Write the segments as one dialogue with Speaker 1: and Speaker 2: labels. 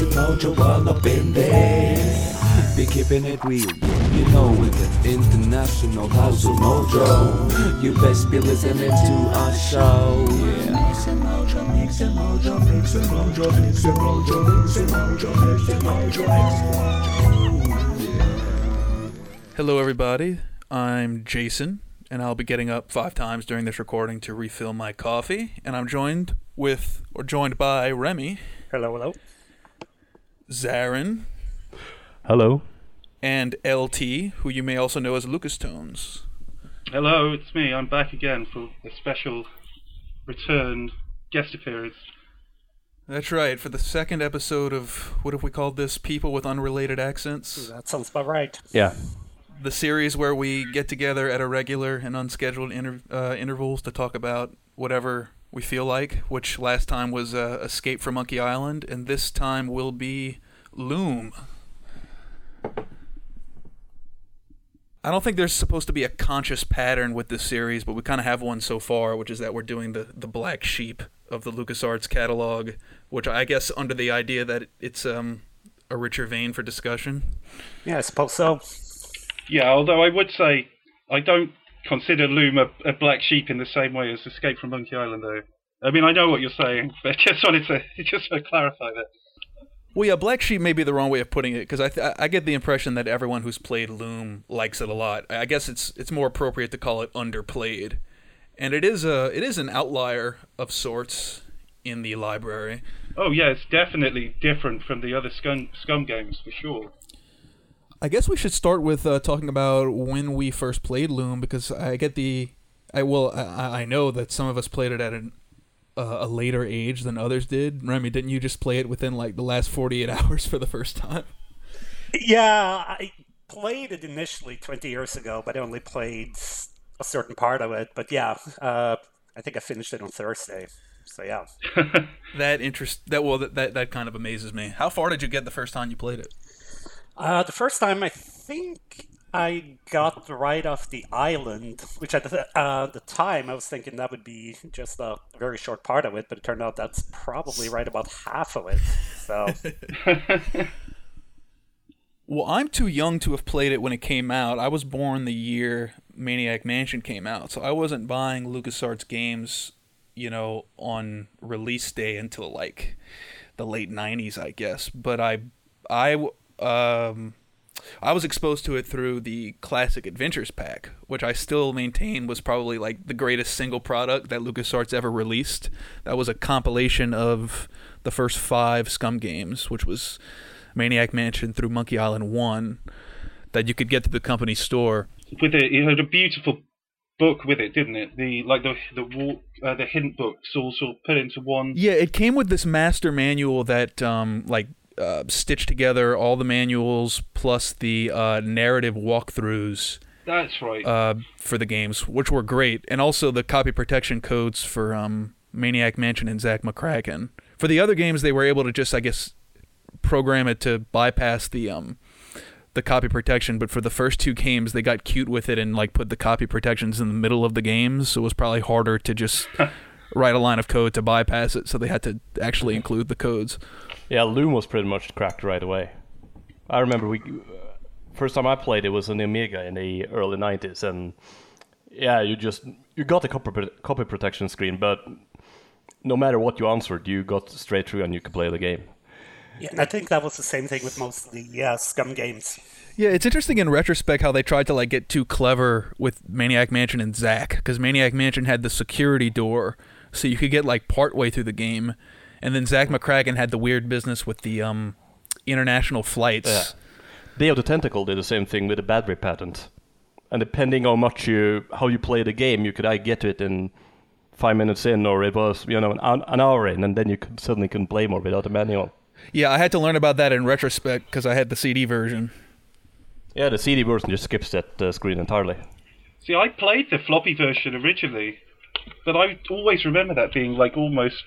Speaker 1: mixing mojo all up in there. Be keeping it real, you know it. International house of mojo. You best be listening to our show. Yeah. Mojo, mojo, mojo, mojo, mojo, mojo, mojo.
Speaker 2: Hello, everybody. I'm Jason, and I'll be getting up five times during this recording to refill my coffee. And I'm joined with, or joined by Remy,
Speaker 3: Hello, hello.
Speaker 2: Zarin,
Speaker 4: Hello.
Speaker 2: and LT, who you may also know as Lucas Tones.
Speaker 5: Hello, it's me. I'm back again for a special return guest appearance.
Speaker 2: That's right, for the second episode of what have we called this? People with unrelated accents.
Speaker 3: That sounds about right.
Speaker 4: Yeah.
Speaker 2: The series where we get together at irregular and unscheduled inter- uh, intervals to talk about whatever we feel like, which last time was uh, Escape from Monkey Island, and this time will be Loom. I don't think there's supposed to be a conscious pattern with this series, but we kind of have one so far, which is that we're doing the, the black sheep of the LucasArts catalog, which I guess under the idea that it's um, a richer vein for discussion.
Speaker 3: Yeah, I suppose so.
Speaker 5: Yeah, although I would say I don't consider Loom a, a black sheep in the same way as Escape from Monkey Island, though. I mean, I know what you're saying, but I just wanted to just to clarify that.
Speaker 2: Well, yeah, Black Sheep may be the wrong way of putting it because I th- I get the impression that everyone who's played Loom likes it a lot. I guess it's it's more appropriate to call it underplayed, and it is a it is an outlier of sorts in the library.
Speaker 5: Oh yeah, it's definitely different from the other SCUMM, SCUMM games for sure.
Speaker 2: I guess we should start with uh, talking about when we first played Loom because I get the I will I, I know that some of us played it at an uh, a later age than others did. Remy, didn't you just play it within like the last forty eight hours for the first time?
Speaker 3: Yeah, I played it initially 20 years ago, but I only played a certain part of it. But yeah, uh, I think I finished it on Thursday. So yeah.
Speaker 2: That interest that well that, that that kind of amazes me. How far did you get the first time you played it?
Speaker 3: Uh, the first time I think I got right off the island, which at the, uh, the time I was thinking that would be just a very short part of it, but it turned out that's probably right about half of it. So
Speaker 2: Well, I'm too young to have played it when it came out. I was born the year Maniac Mansion came out, so I wasn't buying LucasArts games, you know, on release day until like the late '90s, I guess. But I, I, um, I was exposed to it through the Classic Adventures pack, which I still maintain was probably like the greatest single product that LucasArts ever released. That was a compilation of the first five SCUMM games, which was Maniac Mansion through Monkey Island 1 that you could get to the company store.
Speaker 5: with it, it had a beautiful book with it, didn't it? The like the the walk, uh, the hint books all sort of put into one.
Speaker 2: Yeah, it came with this master manual that um like uh, stitched together all the manuals plus the uh, narrative walkthroughs
Speaker 5: That's right.
Speaker 2: uh, for the games, which were great, and also the copy protection codes for um, Maniac Mansion and Zak McKracken. For the other games, they were able to just, I guess, program it to bypass the um, the copy protection. But for the first two games, they got cute with it and like put the copy protections in the middle of the games, so it was probably harder to just write a line of code to bypass it. So they had to actually include the codes.
Speaker 4: Yeah, Loom was pretty much cracked right away. I remember we first time I played it was on the Amiga in the early '90s, and yeah, you just you got the copy copy protection screen, but no matter what you answered, you got straight through and you could play the game.
Speaker 3: yeah, I think that was the same thing with most of the uh, SCUMM games.
Speaker 2: Yeah, it's interesting in retrospect how they tried to like get too clever with Maniac Mansion and Zak because Maniac Mansion had the security door, so you could get like partway through the game, and then Zak McKracken had the weird business with the um international flights.
Speaker 4: Yeah. Day of the Tentacle did the same thing with the battery patent, and depending on much you how you play the game, you could I get to it in five minutes in, or it was you know an, an hour in, and then you could suddenly couldn't play more without a manual.
Speaker 2: Yeah, I had to learn about that in retrospect because I had the CD version.
Speaker 4: Yeah, the CD version just skips that uh, screen entirely.
Speaker 5: See, I played the floppy version originally, but I always remember that being like almost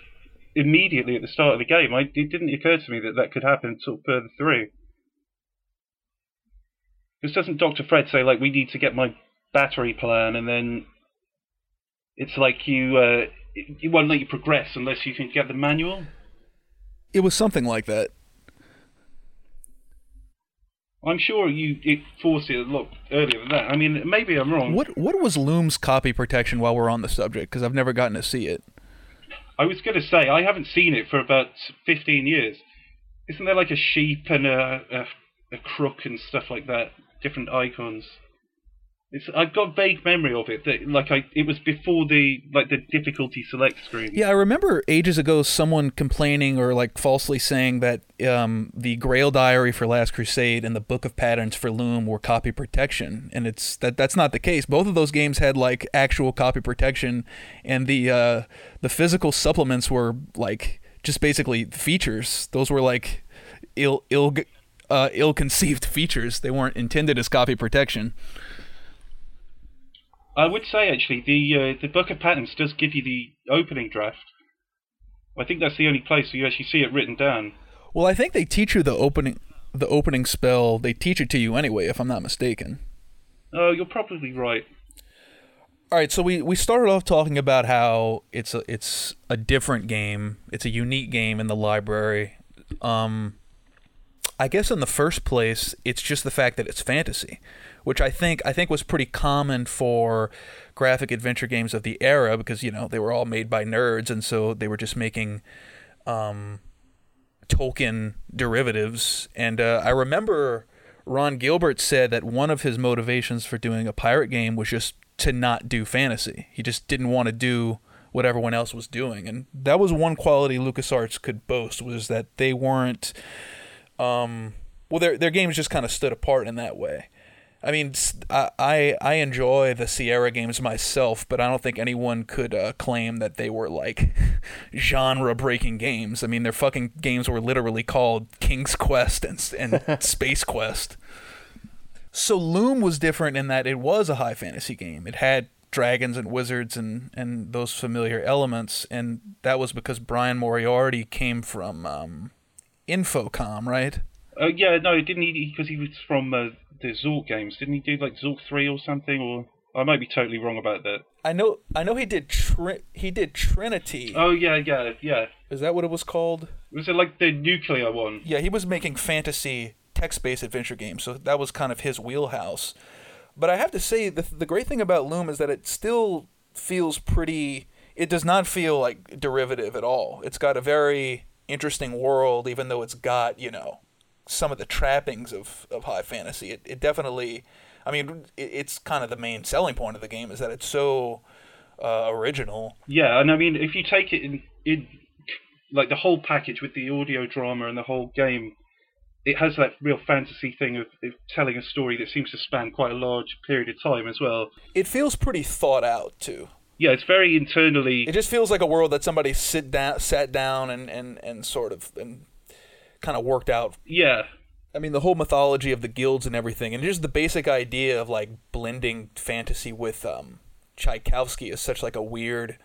Speaker 5: immediately at the start of the game. I, it didn't occur to me that that could happen of further through. Because doesn't Dr. Fred say like we need to get my battery plan, and then it's like you uh, it won't let you progress unless you can get the manual.
Speaker 2: It was something like that.
Speaker 5: I'm sure you it forced it a lot earlier than that. I mean, maybe I'm wrong.
Speaker 2: What what was Loom's copy protection while we're on the subject? Because I've never gotten to see it.
Speaker 5: I was going to say I haven't seen it for about 15 years. Isn't there like a sheep and a, a, a crook and stuff like that? Different icons. It's, I've got vague memory of it. That like I, it was before the like the difficulty select screen.
Speaker 2: Yeah, I remember ages ago someone complaining or like falsely saying that um, the Grail Diary for Last Crusade and the Book of Patterns for Loom were copy protection, and it's that that's not the case. Both of those games had like actual copy protection, and the uh, the physical supplements were like just basically features. Those were like ill ill uh, ill conceived features. They weren't intended as copy protection.
Speaker 5: I would say actually the uh, the book of patterns does give you the opening draft. I think that's the only place where you actually see it written down.
Speaker 2: Well, I think they teach you the opening the opening spell. They teach it to you anyway, if I'm not mistaken.
Speaker 5: Oh, you're probably right.
Speaker 2: All right, so we, we started off talking about how it's a it's a different game. It's a unique game in the library. Um, I guess in the first place, it's just the fact that it's fantasy, which I think I think was pretty common for graphic adventure games of the era because you know they were all made by nerds, and so they were just making um, Tolkien derivatives. And uh, I remember Ron Gilbert said that one of his motivations for doing a pirate game was just to not do fantasy. He just didn't want to do what everyone else was doing, and that was one quality LucasArts could boast was that they weren't. Um, well, their their games just kind of stood apart in that way. I mean, I I enjoy the Sierra games myself, but I don't think anyone could uh, claim that they were like genre-breaking games. I mean, their fucking games were literally called King's Quest and and Space Quest. So Loom was different in that it was a high fantasy game. It had dragons and wizards and and those familiar elements, and that was because Brian Moriarty came from um, Infocom, right?
Speaker 5: Uh, yeah, no, didn't he? Because he was from uh, the Zork games. Didn't he do like Zork three or something? Or I might be totally wrong about that.
Speaker 2: I know, I know he did. Tri- he did Trinity.
Speaker 5: Oh yeah, yeah, yeah.
Speaker 2: Is that what it was called?
Speaker 5: Was it like the nuclear one?
Speaker 2: Yeah, he was making fantasy text-based adventure games, so that was kind of his wheelhouse. But I have to say, the the great thing about Loom is that it still feels pretty. It does not feel like derivative at all. It's got a very interesting world, even though it's got you know some of the trappings of, of high fantasy. It, it definitely, I mean, it, it's kind of the main selling point of the game is that it's so uh, original.
Speaker 5: Yeah, and I mean, if you take it in, in like the whole package with the audio drama and the whole game, it has that real fantasy thing of, of telling a story that seems to span quite a large period of time as well.
Speaker 2: It feels pretty thought out too.
Speaker 5: Yeah, it's very internally.
Speaker 2: It just feels like a world that somebody sit down, sat down, and, and, and sort of and kind of worked out.
Speaker 5: Yeah.
Speaker 2: I mean, the whole mythology of the guilds and everything, and just the basic idea of like blending fantasy with um, Tchaikovsky is such like a weird,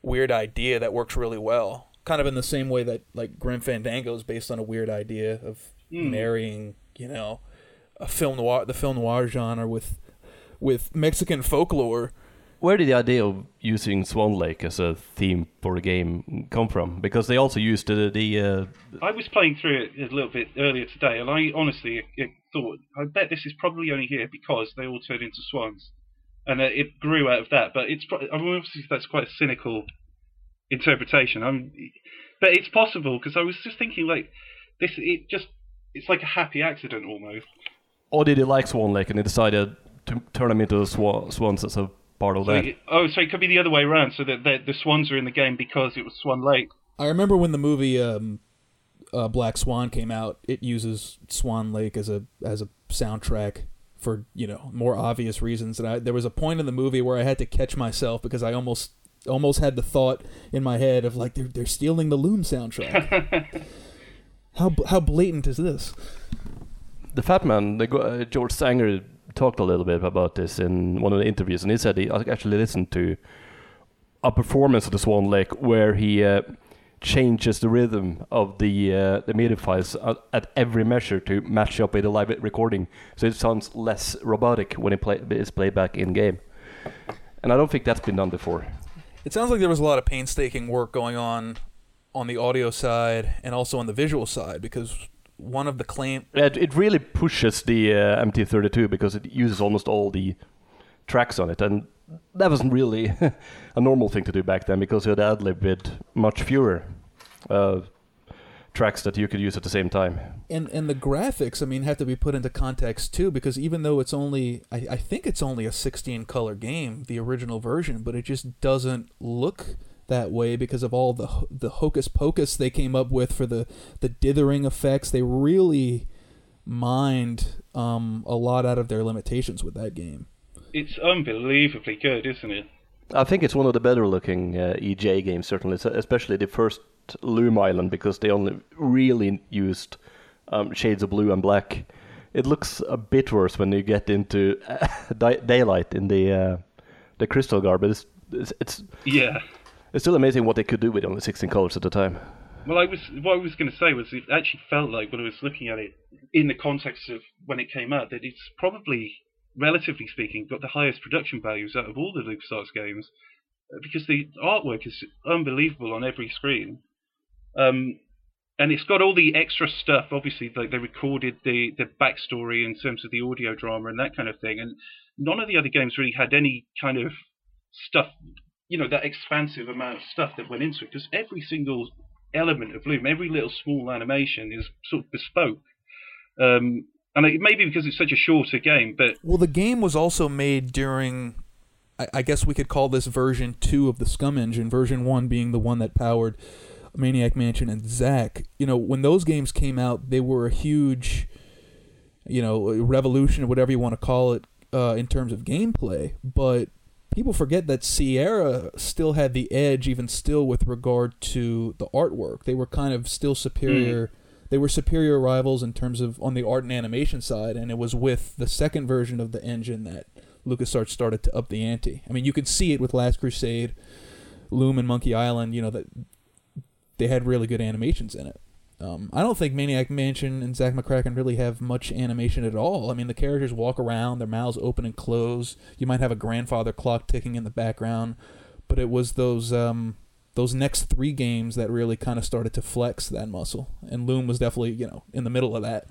Speaker 2: weird idea that works really well. Kind of in the same way that like Grim Fandango is based on a weird idea of mm. marrying, you know, a film noir, the film noir genre with with Mexican folklore
Speaker 4: where did the idea of using Swan Lake as a theme for a game come from? Because they also used the. the uh...
Speaker 5: I was playing through it a little bit earlier today, and I honestly thought, I bet this is probably only here because they all turned into swans, and uh, it grew out of that. But it's, I mean, obviously that's quite a cynical interpretation. I'm, but it's possible because I was just thinking like this. It just, it's like a happy accident almost.
Speaker 4: Or did he like Swan Lake and he decided to turn them into swan, swans as a part of
Speaker 5: so
Speaker 4: that.
Speaker 5: Oh, so it could be the other way around, so that the, the Swans are in the game because it was Swan Lake.
Speaker 2: I remember when the movie um, uh, Black Swan came out, it uses Swan Lake as a as a soundtrack for you know more obvious reasons. And I, there was a point in the movie where I had to catch myself because I almost almost had the thought in my head of like they're they're stealing the Loom soundtrack. how how blatant is this?
Speaker 4: The Fat Man, the, uh, George Sanger talked a little bit about this in one of the interviews, and he said he actually listened to a performance of the Swan Lake where he uh, changes the rhythm of the uh, the MIDI files at every measure to match up with the live recording, so it sounds less robotic when it play, is played back in game. And I don't think that's been done before.
Speaker 2: It sounds like there was a lot of painstaking work going on on the audio side and also on the visual side because one of the claim.
Speaker 4: It, it really pushes the uh, MT32 because it uses almost all the tracks on it, and that wasn't really a normal thing to do back then because you had AdLib with much fewer uh, tracks that you could use at the same time.
Speaker 2: And and the graphics, I mean, have to be put into context too, because even though it's only, I, I think it's only a 16 color game, the original version, but it just doesn't look that way because of all the the hocus pocus they came up with for the the dithering effects. They really mined um, a lot out of their limitations with that game.
Speaker 5: It's unbelievably good, isn't it?
Speaker 4: I think it's one of the better looking uh, EGA games, certainly, especially the first Loom Island, because they only really used um, shades of blue and black. It looks a bit worse when you get into uh, daylight in the uh, the Crystalgard. It's, it's, it's
Speaker 5: yeah,
Speaker 4: it's still amazing what they could do with only 16 colors at the time.
Speaker 5: Well, I was what I was going to say was it actually felt like when I was looking at it in the context of when it came out that it's probably relatively speaking, got the highest production values out of all the LucasArts games uh, because the artwork is unbelievable on every screen. Um, and it's got all the extra stuff. Obviously, like they recorded the the backstory in terms of the audio drama and that kind of thing. And none of the other games really had any kind of stuff, you know, that expansive amount of stuff that went into it. Because every single element of Loom, every little small animation is sort of bespoke. Um, and it, maybe because it's such a shorter game, but
Speaker 2: well, the game was also made during. I, I guess we could call this version two of the SCUMM engine. Version one being the one that powered Maniac Mansion and Zak. You know, when those games came out, they were a huge, you know, revolution or whatever you want to call it uh, in terms of gameplay. But people forget that Sierra still had the edge, even still with regard to the artwork. They were kind of still superior. Mm they were superior rivals in terms of on the art and animation side, and it was with the second version of the engine that LucasArts started to up the ante. I mean, you could see it with Last Crusade, Loom, and Monkey Island. You know that they had really good animations in it. Um, I don't think Maniac Mansion and Zak McKracken really have much animation at all. I mean, the characters walk around, their mouths open and close. You might have a grandfather clock ticking in the background, but it was those um, those next three games that really kind of started to flex that muscle, and Loom was definitely you know in the middle of that.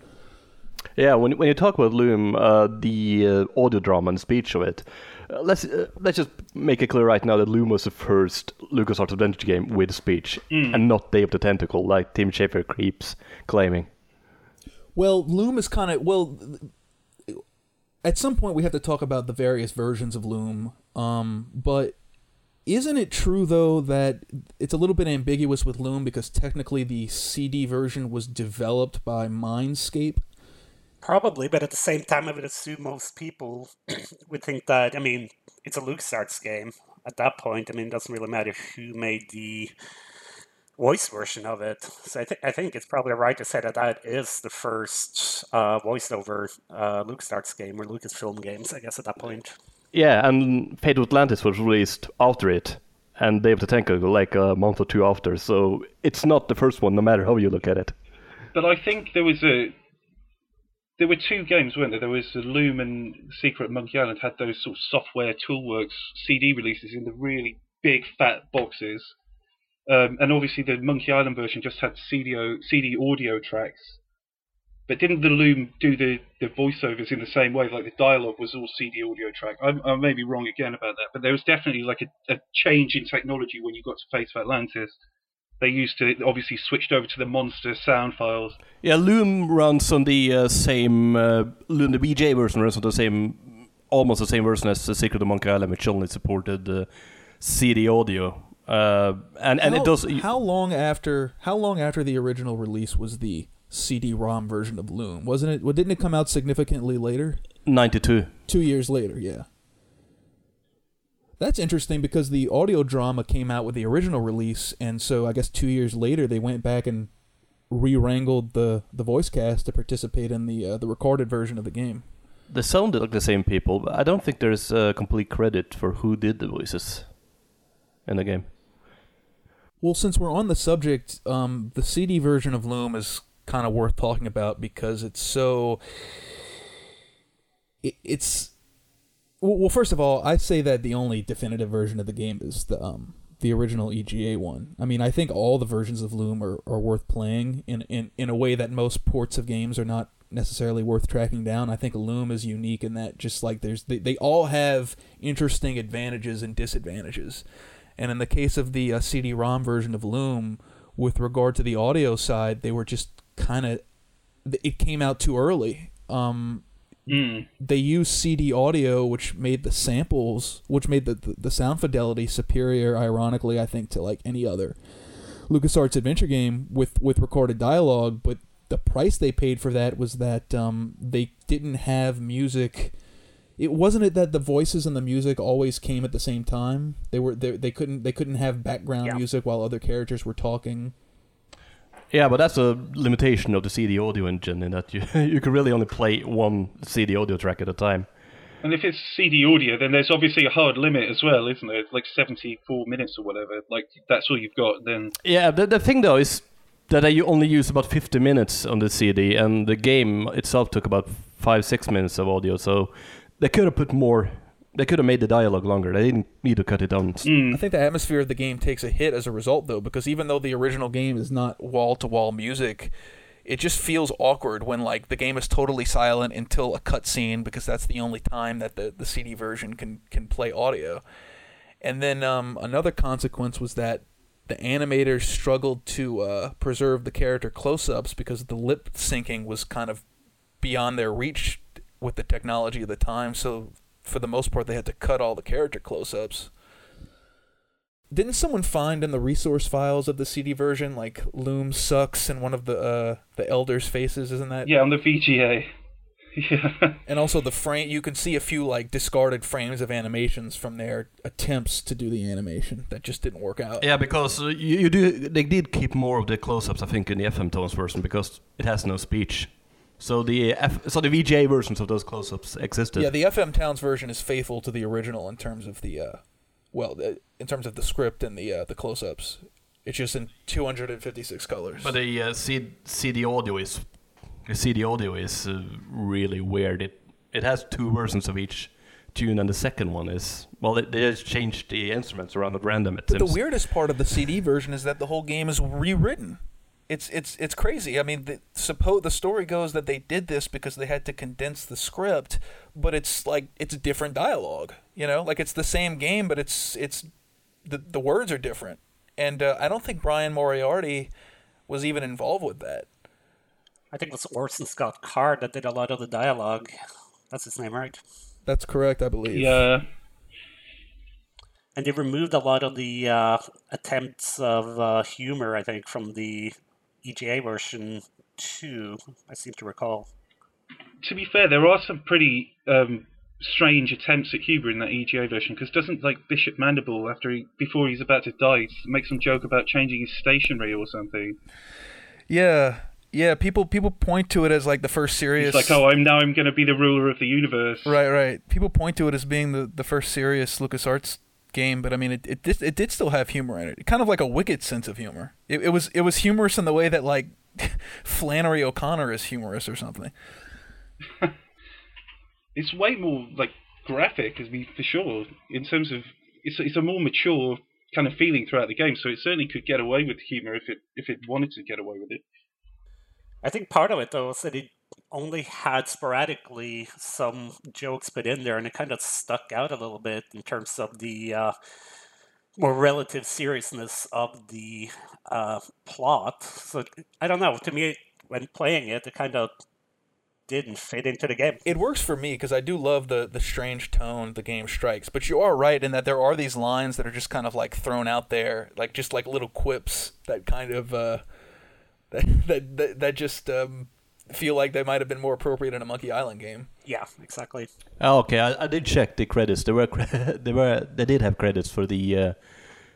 Speaker 4: Yeah, when when you talk about Loom, uh, the uh, audio drama and speech of it, uh, let's uh, let's just make it clear right now that Loom was the first LucasArts adventure game with speech, mm. and not Day of the Tentacle, like Tim Schafer creeps claiming.
Speaker 2: Well, Loom is kind of well. At some point, we have to talk about the various versions of Loom, um, but isn't it true though that it's a little bit ambiguous with Loom because technically the CD version was developed by Mindscape?
Speaker 3: Probably, but at the same time, I would assume most people would think that. I mean, it's a LucasArts game. At that point, I mean, it doesn't really matter who made the voice version of it. So I, th- I think it's probably right to say that that is the first uh, voiceover uh, LucasArts game or Lucasfilm games, I guess, at that point.
Speaker 4: Yeah, and Fate of Atlantis was released after it, and Day of the Tentacle like a month or two after. So it's not the first one, no matter how you look at it.
Speaker 5: But I think there was a there were two games, weren't there? There was the Loom and Secret Monkey Island had those sort of software toolworks CD releases in the really big fat boxes, um, and obviously the Monkey Island version just had CD CD audio tracks. But didn't the Loom do the, the voiceovers in the same way? Like the dialogue was all CD audio track. I, I may be wrong again about that, but there was definitely like a, a change in technology when you got to Fate of Atlantis. They used to obviously switched over to the monster sound files.
Speaker 4: Yeah, Loom runs on the uh, same uh, Loom, the BJ version runs on the same, almost the same version as the Secret of Monkey Island, which only supported uh, CD audio. Uh, and and
Speaker 2: how,
Speaker 4: it does.
Speaker 2: How long after how long after the original release was the CD-ROM version of Loom, wasn't it? Well, didn't it come out significantly later?
Speaker 4: Ninety-two.
Speaker 2: Two years later, yeah. That's interesting because the audio drama came out with the original release, and so I guess two years later they went back and re-wrangled the the voice cast to participate in the uh, the recorded version of the game.
Speaker 4: They sounded like the same people, but I don't think there's uh, complete credit for who did the voices in the game.
Speaker 2: Well, since we're on the subject, um, the CD version of Loom is kind of worth talking about because it's so. It, it's well, first of all, I say that the only definitive version of the game is the um the original EGA one. I mean, I think all the versions of Loom are, are worth playing in, in, in a way that most ports of games are not necessarily worth tracking down. I think Loom is unique in that just like there's they, they all have interesting advantages and disadvantages. And in the case of the uh, CD-ROM version of Loom, with regard to the audio side, they were just kind of it came out too early. Um,
Speaker 5: Mm.
Speaker 2: they used CD audio, which made the samples, which made the, the, the sound fidelity superior, ironically, I think, to like any other LucasArts adventure game with, with recorded dialogue. But the price they paid for that was that um, they didn't have music. It wasn't it that the voices and the music always came at the same time. They were they, they couldn't they couldn't have background
Speaker 3: Yeah.
Speaker 2: music while other characters were talking.
Speaker 4: Yeah, but that's a limitation of the CD audio engine in that you you can really only play one CD audio track at a time.
Speaker 5: And if it's CD audio, then there's obviously a hard limit as well, isn't there? Like 74 minutes or whatever. Like that's all you've got. Then
Speaker 4: Yeah, the, the thing though is that I only use about 50 minutes on the CD, and the game itself took about five six minutes of audio. So they could have put more. They could have made the dialogue longer. They didn't need to cut it down.
Speaker 5: Mm.
Speaker 2: I think the atmosphere of the game takes a hit as a result, though, because even though the original game is not wall to wall music, it just feels awkward when like the game is totally silent until a cutscene, because that's the only time that the, the CD version can can play audio. And then um, another consequence was that the animators struggled to uh, preserve the character close-ups because the lip syncing was kind of beyond their reach with the technology of the time. So for the most part, they had to cut all the character close-ups. Didn't someone find in the resource files of the CD version like Loom sucks in one of the uh, the elders' faces? Isn't that?
Speaker 5: yeah, on the VGA. Yeah.
Speaker 2: And also the frame, you can see a few like discarded frames of animations from their attempts to do the animation that just didn't work out.
Speaker 4: Yeah, because uh, you, you do. They did keep more of the close-ups, I think, in the FM Towns version because it has no speech. So the F, so the VGA versions of those close-ups existed.
Speaker 2: Yeah, the FM Towns version is faithful to the original in terms of the, uh, well, the, in terms of the script and the uh, the close-ups. It's just in 256 colors.
Speaker 4: But the uh, C- CD audio is the CD audio is uh, really weird. It it has two versions of each tune, and the second one is well, it, they just changed the instruments around at random. It
Speaker 2: But the weirdest part of the CD version is that the whole game is rewritten. It's it's it's crazy. I mean, the, suppose the story goes that they did this because they had to condense the script, but it's like it's a different dialogue. You know, like it's the same game, but it's it's the the words are different. And uh, I don't think Brian Moriarty was even involved with that.
Speaker 3: I think it was Orson Scott Card that did a lot of the dialogue. That's his name, right?
Speaker 2: That's correct, I believe.
Speaker 5: Yeah.
Speaker 3: And they removed a lot of the uh, attempts of uh, humor, I think, from the EGA version 2, I seem to recall.
Speaker 5: To be fair, there are some pretty um, strange attempts at humour in that EGA version because doesn't like Bishop Mandible after he before he's about to die make some joke about changing his stationery or something?
Speaker 2: Yeah, yeah. People people point to it as like the first serious.
Speaker 5: It's like, oh, I'm now I'm going to be the ruler of the universe.
Speaker 2: Right, right. People point to it as being the, the first serious LucasArts game, but I mean, it it did, it did still have humor in it. Kind of like a wicked sense of humor. It, it was it was humorous in the way that like Flannery O'Connor is humorous or something.
Speaker 5: It's way more like graphic, as we for sure, in terms of it's it's a more mature kind of feeling throughout the game. So it certainly could get away with humour if it if it wanted to get away with it.
Speaker 3: I think part of it though was that it only had sporadically some jokes put in there, and it kind of stuck out a little bit in terms of the uh, more relative seriousness of the uh, plot. So I don't know. To me, when playing it, it kind of didn't fit into the game.
Speaker 2: It works for me because I do love the the strange tone the game strikes. But you are right in that there are these lines that are just kind of like thrown out there, like just like little quips that kind of uh, that that that, that just um, feel like they might have been more appropriate in a Monkey Island game.
Speaker 3: Yeah, exactly.
Speaker 4: Oh, okay, I, I did check the credits. There were cre- there were they did have credits for the uh,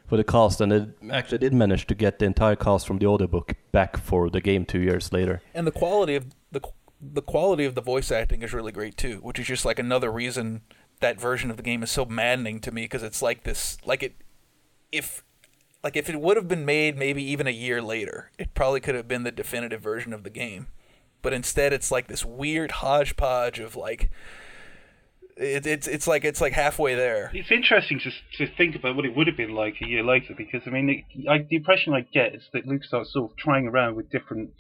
Speaker 4: for the cast, and they actually did manage to get the entire cast from the audiobook back for the game two years later.
Speaker 2: and the quality of the the quality of the voice acting is really great too, which is just like another reason that version of the game is so maddening to me because it's like this like it if like if it would have been made maybe even a year later, it probably could have been the definitive version of the game. But instead it's like this weird hodgepodge of like It, it's it's like it's like halfway there.
Speaker 5: It's interesting to to think about what it would have been like a year later because I mean, it, I, the impression I get is that LucasArts sort of trying around with different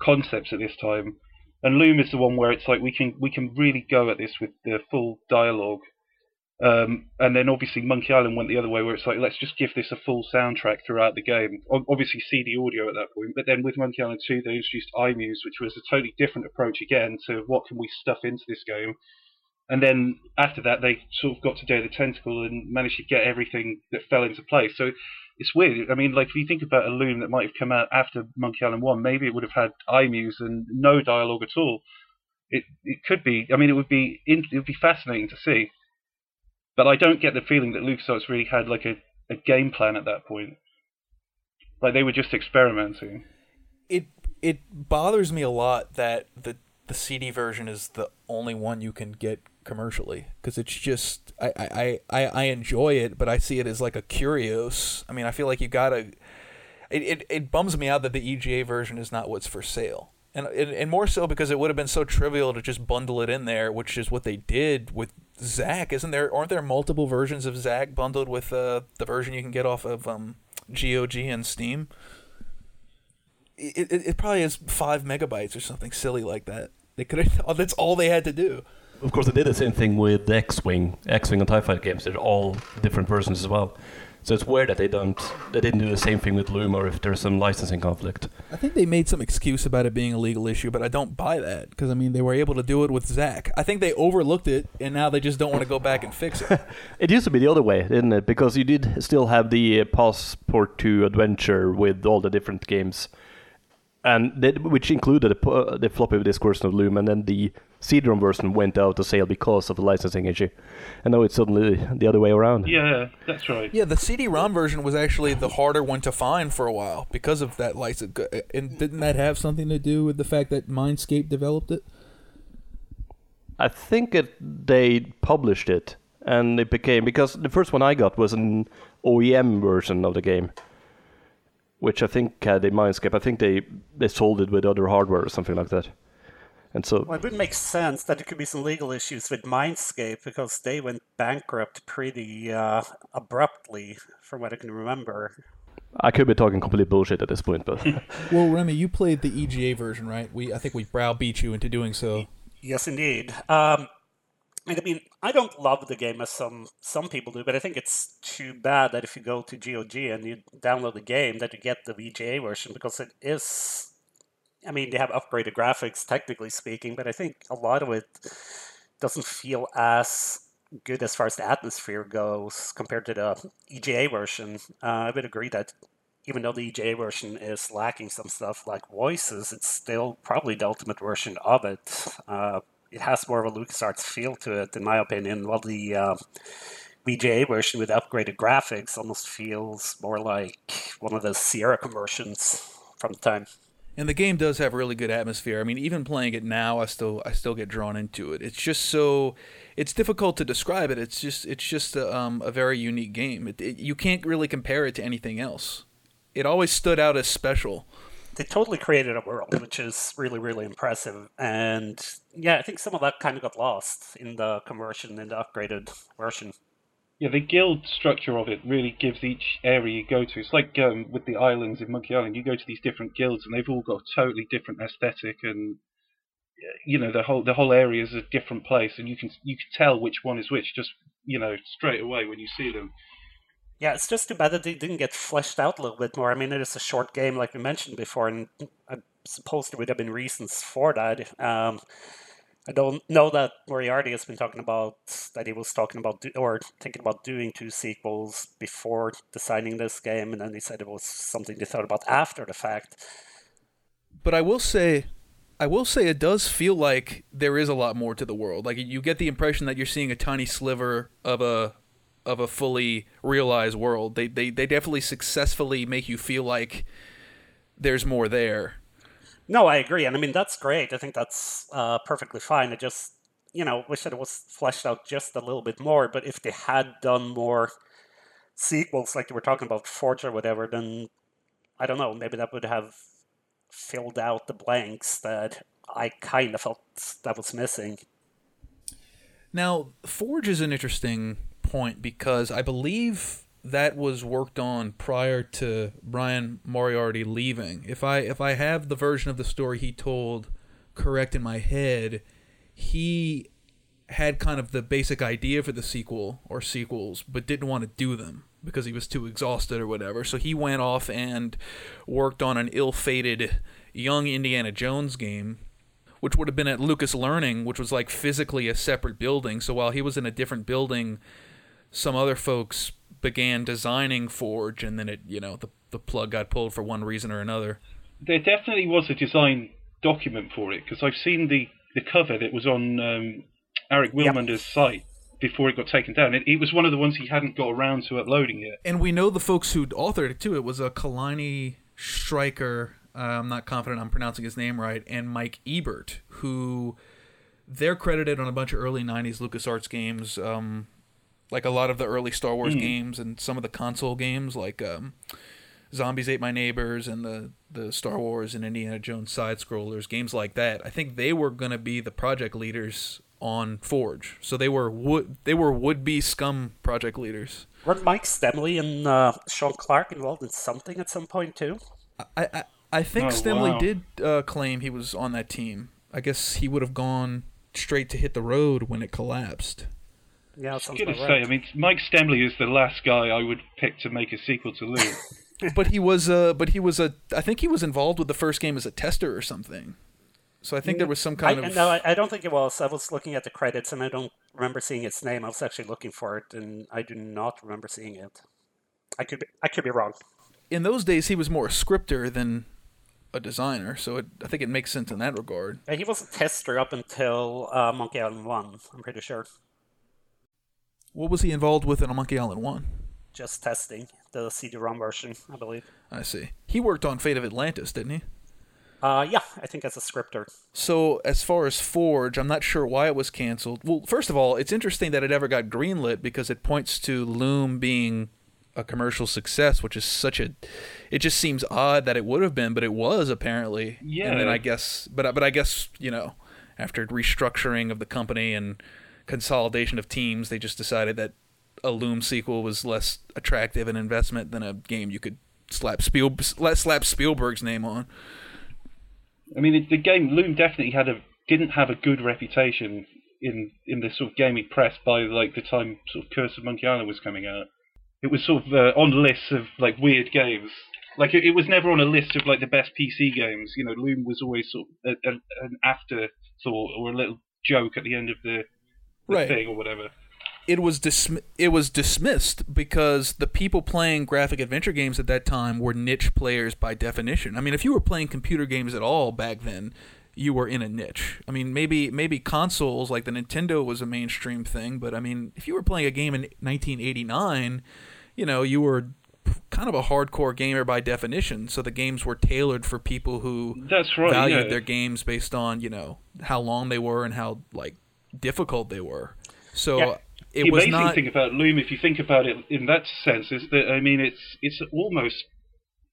Speaker 5: concepts at this time, and Loom is the one where it's like we can we can really go at this with the full dialogue. Um, and then obviously Monkey Island went the other way, where it's like let's just give this a full soundtrack throughout the game. Obviously CD audio at that point, but then with Monkey Island 2 they introduced iMuse, which was a totally different approach again to what can we stuff into this game. And then after that, they sort of got to Day of the Tentacle and managed to get everything that fell into place. So it's weird. I mean, like if you think about a Loom that might have come out after Monkey Island One, maybe it would have had iMuse and no dialogue at all. It it could be. I mean, it would be it would be fascinating to see. But I don't get the feeling that LucasArts really had like a, a game plan at that point. Like they were just experimenting.
Speaker 2: It it bothers me a lot that the the CD version is the only one you can get commercially because it's just I, I, I, I enjoy it, but I see it as like a curios. I mean, I feel like you gotta. It, it, it bums me out that the EGA version is not what's for sale, and, and and more so because it would have been so trivial to just bundle it in there, which is what they did with Zak. Isn't there? Aren't there multiple versions of Zak bundled with uh, the version you can get off of um, GOG and Steam? It, it, it probably is five megabytes or something silly like that. They could have. That's all they had to do.
Speaker 4: Of course, they did the same thing with X-wing, X-wing and Tie Fighter games. They're all different versions as well. So it's weird that they don't, they didn't do the same thing with Loom, or if there's some licensing conflict.
Speaker 2: I think they made some excuse about it being a legal issue, but I don't buy that because I mean they were able to do it with Zak. I think they overlooked it, and now they just don't want to go back and fix it.
Speaker 4: It used to be the other way, didn't it? Because you did still have the uh, passport to adventure with all the different games, and they, which included the, uh, the floppy disk version of Loom, and then the CD-ROM version went out of sale because of the licensing issue, and now it's suddenly the other way around.
Speaker 5: Yeah, that's right.
Speaker 2: yeah, the CD-ROM version was actually the harder one to find for a while because of that license. And didn't that have something to do with the fact that Mindscape developed it?
Speaker 4: I think it, they published it, and it became because the first one I got was an OEM version of the game, which I think had a Mindscape. I think they they sold it with other hardware or something like that, and so
Speaker 3: Well, it would make sense that there could be some legal issues with Mindscape because they went bankrupt pretty uh, abruptly, from what I can remember.
Speaker 4: I could be talking complete bullshit at this point, but
Speaker 2: Well, Remy, you played the EGA version, right? We I think we browbeat you into doing so.
Speaker 3: Yes, indeed. Um, and I mean, I don't love the game as some some people do, but I think it's too bad that if you go to GOG and you download the game, that you get the VGA version because it is. I mean, they have upgraded graphics, technically speaking, but I think a lot of it doesn't feel as good as far as the atmosphere goes compared to the EGA version. Uh, I would agree that even though the EGA version is lacking some stuff like voices, it's still probably the ultimate version of it. Uh, it has more of a LucasArts feel to it, in my opinion, while the uh, VGA version with upgraded graphics almost feels more like one of the Sierra conversions from the time.
Speaker 2: And the game does have really good atmosphere. I mean, even playing it now, I still I still get drawn into it. It's just so it's difficult to describe it. It's just it's just a, um, a very unique game. It, it, you can't really compare it to anything else. It always stood out as special.
Speaker 3: They totally created a world, which is really, really impressive. And yeah, I think some of that kind of got lost in the conversion, in the upgraded version.
Speaker 5: Yeah, the guild structure of it really gives each area you go to. It's like um, with the islands in Monkey Island. You go to these different guilds, and they've all got a totally different aesthetic, and you know the whole the whole area is a different place, and you can you can tell which one is which just you know straight away when you see them.
Speaker 3: Yeah, it's just too bad that they didn't get fleshed out a little bit more. I mean, it is a short game, like we mentioned before, and I suppose there would have been reasons for that. Um, I don't know that Moriarty has been talking about that he was talking about do, or thinking about doing two sequels before designing this game, and then he said it was something they thought about after the fact.
Speaker 2: But I will say, I will say it does feel like there is a lot more to the world. Like you get the impression that you're seeing a tiny sliver of a of a fully realized world. They they they definitely successfully make you feel like there's more there.
Speaker 3: No, I agree, and I mean that's great. I think that's uh, perfectly fine. I just, you know, wish that it was fleshed out just a little bit more. But if they had done more sequels, like they were talking about Forge or whatever, then I don't know. Maybe that would have filled out the blanks that I kind of felt that was missing.
Speaker 2: Now, Forge is an interesting point because I believe that was worked on prior to Brian Moriarty leaving. If I if I have the version of the story he told correct in my head, he had kind of the basic idea for the sequel or sequels, but didn't want to do them because he was too exhausted or whatever. So he went off and worked on an ill-fated young Indiana Jones game, which would have been at Lucas Learning, which was like physically a separate building. So while he was in a different building, some other folks began designing Forge, and then it, you know, the the plug got pulled for one reason or another.
Speaker 5: There definitely was a design document for it because I've seen the, the cover that was on um, Aric Wilmunder's site before it got taken down. It, it was one of the ones he hadn't got around to uploading yet.
Speaker 2: And we know the folks who authored it too. It was a Kalani Streicher. Uh, I'm not confident I'm pronouncing his name right, and Mike Ebert, who they're credited on a bunch of early '90s LucasArts games, um, like a lot of the early Star Wars games and some of the console games, like um, Zombies Ate My Neighbors and the the Star Wars and Indiana Jones side scrollers, games like that. I think they were going to be the project leaders on Forge. So they were would they were would be SCUMM project leaders.
Speaker 3: Were Mike Stemmle and uh, Sean Clark involved in something at some point too?
Speaker 2: I I, I think
Speaker 5: Oh,
Speaker 2: Stemley
Speaker 5: wow.
Speaker 2: did uh, claim he was on that team. I guess he would have gone straight to hit the road when it collapsed.
Speaker 3: Yeah,
Speaker 5: I
Speaker 3: sounds
Speaker 5: was going
Speaker 3: about
Speaker 5: to say,
Speaker 3: right.
Speaker 5: I mean, Mike Stemmle is the last guy I would pick to make a sequel to Loom.
Speaker 2: but he was uh but he was a I think he was involved with the first game as a tester or something. So I think there was some kind
Speaker 3: I,
Speaker 2: of
Speaker 3: No, I, I don't think it was. I was looking at the credits and I don't remember seeing its name. I was actually looking for it and I do not remember seeing it. I could be, I could be wrong.
Speaker 2: in those days he was more a scripter than a designer, so it, I think it makes sense in that regard.
Speaker 3: Uh, He was a tester up until uh, Monkey Island 1, I'm pretty sure.
Speaker 2: What was he involved with in a Monkey Island one?
Speaker 3: Just testing the CD-ROM version, I believe.
Speaker 2: I see. He worked on Fate of Atlantis, didn't he?
Speaker 3: Uh, yeah, I think as a scripter.
Speaker 2: So as far as Forge, I'm not sure why it was canceled. Well, first of all, it's interesting that it ever got greenlit because it points to Loom being a commercial success, which is such a. It just seems odd that it would have been, but it was apparently. Yeah. And then I guess, but but I guess you know, after restructuring of the company and consolidation of teams, they just decided that a Loom sequel was less attractive an investment than a game you could slap Spiel slap Spielberg's name on.
Speaker 5: I mean, the game Loom definitely had a didn't have a good reputation in in the sort of gaming press by like the time sort of Curse of Monkey Island was coming out. It was sort of uh, on lists of like weird games. Like it, it was never on a list of like the best PC games. You know, Loom was always sort of a, a, an afterthought or a little joke at the end of the
Speaker 2: Right.
Speaker 5: thing or whatever.
Speaker 2: it was dismi- it was dismissed because the people playing graphic adventure games at that time were niche players by definition. I mean, if you were playing computer games at all back then, you were in a niche. I mean, maybe maybe consoles like the Nintendo was a mainstream thing, but I mean, if you were playing a game in 1989, you know, you were kind of a hardcore gamer by definition. So the games were tailored for people who
Speaker 5: That's right.
Speaker 2: valued
Speaker 5: yeah.
Speaker 2: their games based on you know how long they were and how like difficult they were. So
Speaker 3: Yeah.
Speaker 2: it
Speaker 5: the
Speaker 2: was
Speaker 5: amazing
Speaker 2: not.
Speaker 5: thing about Loom, if you think about it in that sense, is that I mean, it's it's almost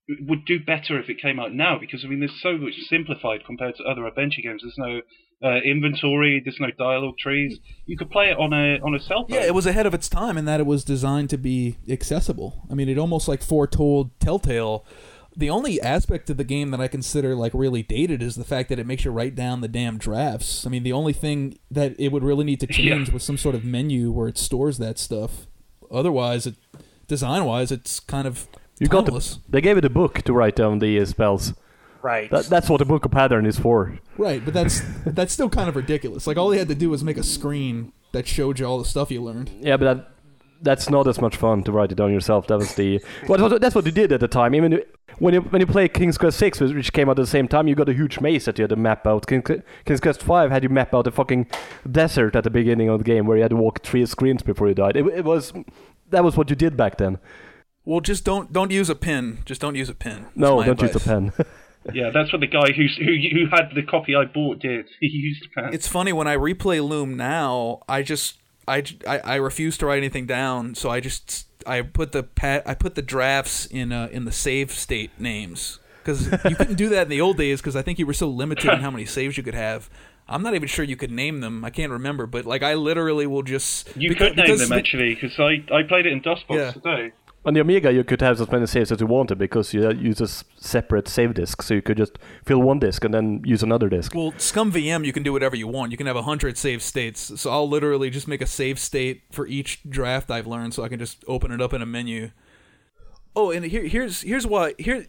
Speaker 5: it would do better if it came out now because I mean, there's so much simplified compared to other adventure games. There's no uh, inventory, there's no dialogue trees. You could play it on a on a cell phone.
Speaker 2: Yeah, it was ahead of its time in that it was designed to be accessible. I mean, it almost like foretold Telltale. The only aspect of the game that I consider like really dated is the fact that it makes you write down the damn drafts. I mean, the only thing that it would really need to change was some sort of menu where it stores that stuff. Otherwise, it design-wise, it's kind of
Speaker 4: You got
Speaker 2: timeless.
Speaker 4: the, they gave it a book to write down the uh, spells.
Speaker 3: Right.
Speaker 4: That, that's what the book of pattern is for.
Speaker 2: Right, but that's that's still kind of ridiculous. Like all they had to do was make a screen that showed you all the stuff you learned.
Speaker 4: Yeah, but that that's not as much fun to write it down yourself. That was the well, that's what you did at the time. Even when you when you play King's Quest Six, which came out at the same time, you got a huge maze that you had to map out. King, King's Quest Five had you map out a fucking desert at the beginning of the game where you had to walk three screens before you died. It, it was that was what you did back then.
Speaker 2: Well, just don't don't use a pen. Just don't use a pen. That's
Speaker 4: No, don't use a pen.
Speaker 5: Yeah, that's what the guy who's, who who had the copy I bought did. He used pen.
Speaker 2: It's funny when I replay Loom now. I just I, I, I refuse to write anything down, so I just I put the pat I put the drafts in uh, in the save state names because you couldn't do that in the old days because I think you were so limited in how many saves you could have. I'm not even sure you could name them. I can't remember, but like I literally will just
Speaker 5: You
Speaker 2: because-
Speaker 5: could name them
Speaker 2: the-
Speaker 5: actually, because I, I played it in DOSBox
Speaker 2: Yeah.
Speaker 5: today.
Speaker 4: On the Amiga, you could have as many saves as you wanted because you use a separate save disk, so you could just fill one disk and then use another disk.
Speaker 2: Well, Scum VM, you can do whatever you want. You can have hundred save states. So I'll literally just make a save state for each draft I've learned, so I can just open it up in a menu. Oh, and here, here's here's why here,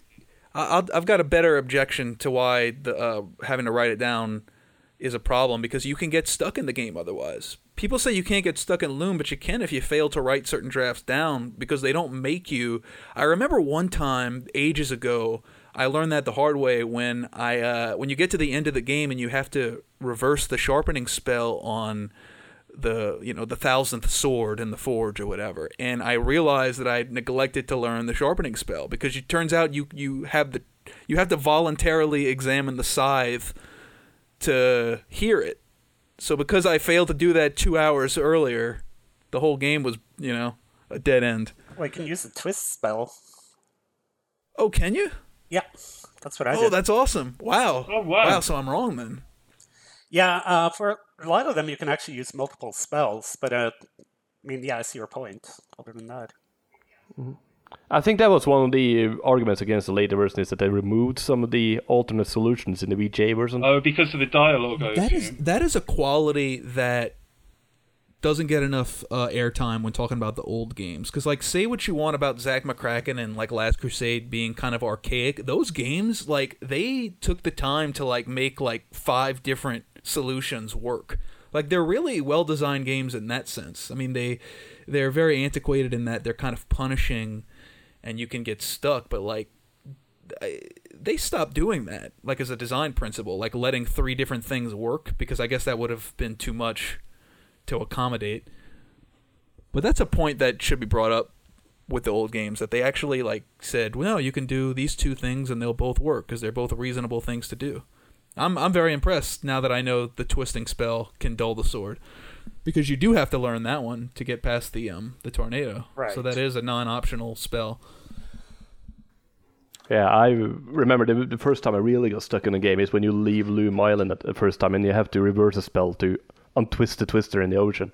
Speaker 2: I, I've got a better objection to why the uh, having to write it down is a problem because you can get stuck in the game otherwise. People say you can't get stuck in Loom, but you can if you fail to write certain drafts down because they don't make you. I remember one time ages ago, I learned that the hard way when I uh, when you get to the end of the game and you have to reverse the sharpening spell on the you know the thousandth sword in the forge or whatever and i realized that i neglected to learn the sharpening spell because it turns out you you have the you have to voluntarily examine the scythe to hear it so because i failed to do that two hours earlier the whole game was you know a dead end
Speaker 3: Well, you can use the twist spell.
Speaker 2: oh can you
Speaker 3: Yeah, that's what I
Speaker 2: oh
Speaker 3: did.
Speaker 2: Oh, that's awesome wow
Speaker 5: Oh, wow.
Speaker 2: wow so i'm wrong then
Speaker 3: Yeah, uh, for a lot of them, you can actually use multiple spells, but uh, I mean, yeah, I see your point. Other than that,
Speaker 4: I think that was one of the arguments against the later version is that they removed some of the alternate solutions in the VGA version.
Speaker 5: Oh, because of the dialogue. I
Speaker 2: That is
Speaker 5: assume.
Speaker 2: that is a quality that doesn't get enough uh, airtime when talking about the old games. Because like, say what you want about Zak McKracken and like Last Crusade being kind of archaic. Those games, like, they took the time to like make like five different solutions work. Like they're really well designed games in that sense. I mean they they're very antiquated in that they're kind of punishing, and you can get stuck. But like I- they stopped doing that like as a design principle like letting three different things work because i guess that would have been too much to accommodate but that's a point that should be brought up with the old games that they actually like said well no, you can do these two things and they'll both work because they're both reasonable things to do i'm i'm very impressed now that i know the twisting spell can dull the sword because you do have to learn that one to get past the um the tornado
Speaker 3: Right.
Speaker 2: so that is a non-optional spell
Speaker 4: Yeah, I remember the, the first time I really got stuck in a game is when you leave Loom Island at the first time and you have to reverse a spell to untwist the twister in the ocean.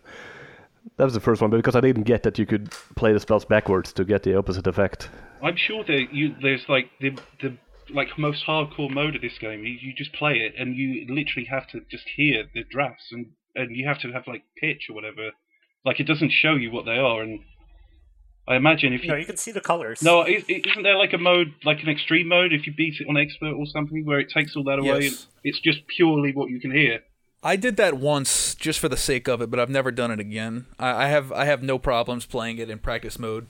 Speaker 4: That was the first one, but because I didn't get that you could play the spells backwards to get the opposite effect.
Speaker 5: I'm sure that you there's like the the like most hardcore mode of this game. You, you just play it and you literally have to just hear the drafts and and you have to have like pitch or whatever. Like it doesn't show you what they are and. I imagine if you
Speaker 3: no, you can see the colors.
Speaker 5: No, is, isn't there like a mode, like an extreme mode, if you beat it on expert or something, where it takes all that away?
Speaker 2: Yes.
Speaker 5: And it's just purely what you can hear.
Speaker 2: I did that once just for the sake of it, but I've never done it again. I, I have I have no problems playing it in practice mode,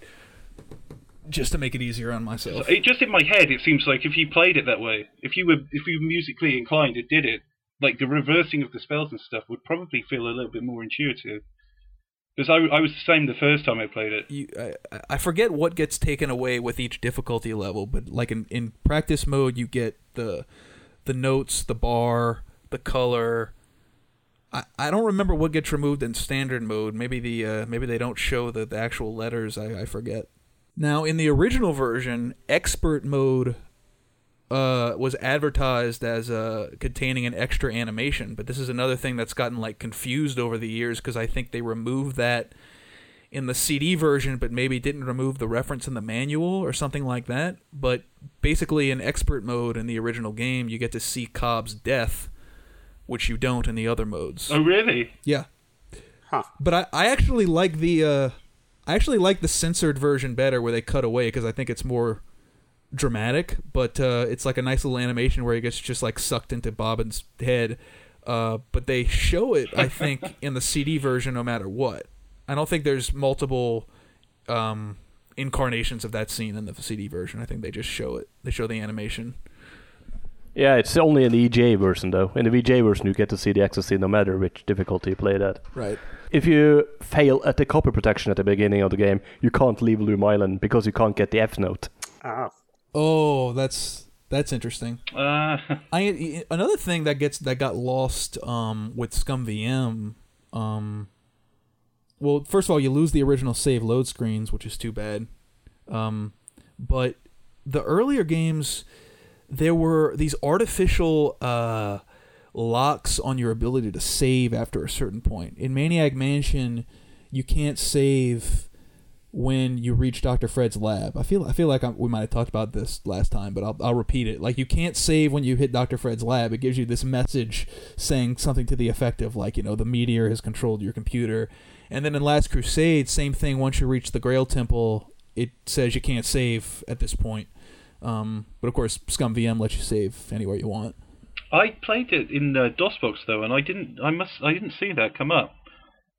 Speaker 2: just to make it easier on myself.
Speaker 5: It just in my head, it seems like if you played it that way, if you were if you were musically inclined, it did it. Like the reversing of the spells and stuff would probably feel a little bit more intuitive. Because I, I was the same the first time I played it.
Speaker 2: You, I, I forget what gets taken away with each difficulty level, but like in, in practice mode, you get the the notes, the bar, the color. I, I don't remember what gets removed in standard mode. Maybe the uh, maybe they don't show the, the actual letters. I, I forget. Now in the original version, expert mode uh, was advertised as uh, containing an extra animation, but this is another thing that's gotten like confused over the years because I think they removed that in the CD version, but maybe didn't remove the reference in the manual or something like that. But basically, in expert mode in the original game, you get to see Cob's death, which you don't in the other modes.
Speaker 5: Oh really?
Speaker 2: Yeah.
Speaker 3: Huh.
Speaker 2: But I, I actually like the uh, I actually like the censored version better, where they cut away because I think it's more dramatic. But uh, it's like a nice little animation where he gets just like sucked into Bobbin's head. Uh, but they show it, I think, in the CD version, no matter what. I don't think there's multiple um, incarnations of that scene in the CD version. I think they just show it. They show the animation.
Speaker 4: Yeah, it's only in the EGA version though. In the VGA version, you get to see the access scene no matter which difficulty you play that.
Speaker 2: Right.
Speaker 4: If you fail at the copy protection at the beginning of the game, you can't leave Loom Island because you can't get the F note.
Speaker 3: Ah,
Speaker 2: Oh, that's that's interesting.
Speaker 5: Uh,
Speaker 2: I another thing that gets that got lost um, with ScummVM. Um, well, first of all, you lose the original save load screens, which is too bad. Um, but the earlier games, there were these artificial, uh, locks on your ability to save after a certain point. In Maniac Mansion, you can't save when you reach Dr. Fred's lab. I feel I feel like I'm, we might have talked about this last time, but I'll, I'll repeat it. Like you can't save when you hit Dr. Fred's lab. It gives you this message saying something to the effect of like you know the meteor has controlled your computer. And then in Last Crusade, same thing. Once you reach the Grail Temple, it says you can't save at this point. Um, but of course, ScummVM lets you save anywhere you want.
Speaker 5: I played it in uh, DOSBox though, and I didn't. I must. I didn't see that come up.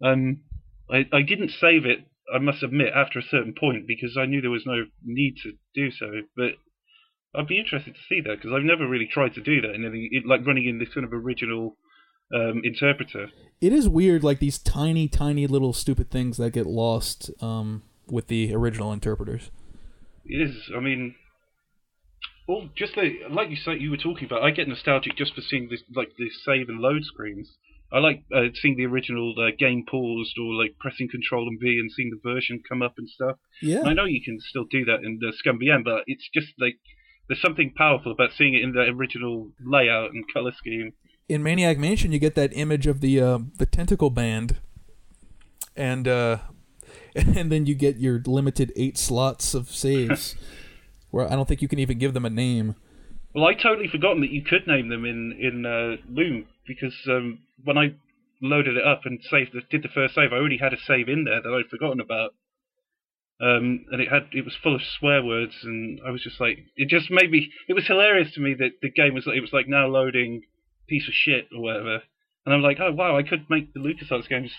Speaker 5: Um, I I didn't save it. I must admit after a certain point because I knew there was no need to do so. But I'd be interested to see that because I've never really tried to do that in any it, like running in this kind of original um, interpreter.
Speaker 2: It is weird, like these tiny, tiny little stupid things that get lost um, with the original interpreters.
Speaker 5: It is. I mean, well, just the, like you say, you were talking about. I get nostalgic just for seeing this, like the save and load screens. I like uh, seeing the original uh, game paused or like pressing Control and V and seeing the version come up and stuff.
Speaker 2: Yeah.
Speaker 5: And I know you can still do that in the ScummVM, but it's just like there's something powerful about seeing it in the original layout and color scheme.
Speaker 2: in Maniac Mansion, you get that image of the uh, the tentacle band, and uh, and then you get your limited eight slots of saves, where I don't think you can even give them a name.
Speaker 5: Well, I totally forgotten that you could name them in in uh, Loom because um, when I loaded it up and saved, the, did the first save, I already had a save in there that I'd forgotten about. Um, and it had it was full of swear words, and I was just like, it just made me. It was hilarious to me that the game was it was like now loading piece of shit or whatever, and I'm like, oh wow, I could make the LucasArts games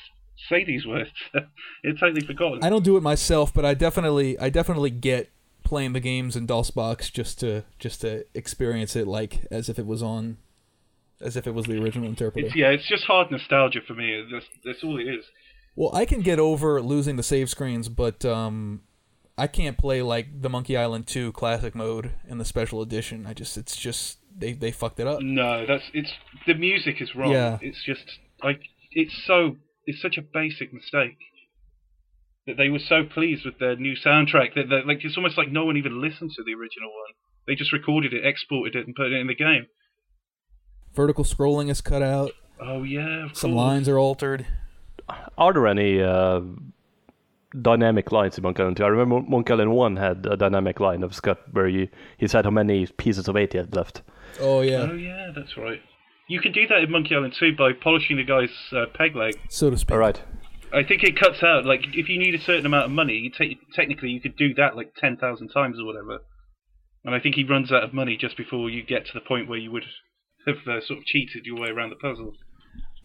Speaker 5: say these words. it's totally forgotten.
Speaker 2: I don't do it myself, but I definitely I definitely get playing the games in DOSBox just to just to experience it like as if it was on, as if it was the original interpreter.
Speaker 5: It's, yeah, it's just hard nostalgia for me. That's that's all it is.
Speaker 2: Well, I can get over losing the save screens, but um, I can't play like the Monkey Island 2 classic mode in the special edition. I just it's just they they fucked it up.
Speaker 5: No, that's it's the music is wrong.
Speaker 2: Yeah.
Speaker 5: It's just like it's so it's such a basic mistake that they were so pleased with their new soundtrack that that, like it's almost like no one even listened to the original one. They just recorded it, exported it, and put it in the game.
Speaker 2: Vertical scrolling is cut out.
Speaker 5: Oh yeah, of
Speaker 2: Some
Speaker 5: course.
Speaker 2: lines are altered.
Speaker 4: Are there any uh, dynamic lines in Monkey Island 2? I remember Monkey Island 1 had a dynamic line of Scott where you, he said how many pieces of eight he had left.
Speaker 2: Oh yeah,
Speaker 5: Oh yeah, that's right. You can do that in Monkey Island 2 by polishing the guy's uh, peg leg.
Speaker 2: so to speak.
Speaker 4: All right.
Speaker 5: I think it cuts out like if you need a certain amount of money, you take technically you could do that like ten thousand times or whatever. And I think he runs out of money just before you get to the point where you would have uh, sort of cheated your way around the puzzle.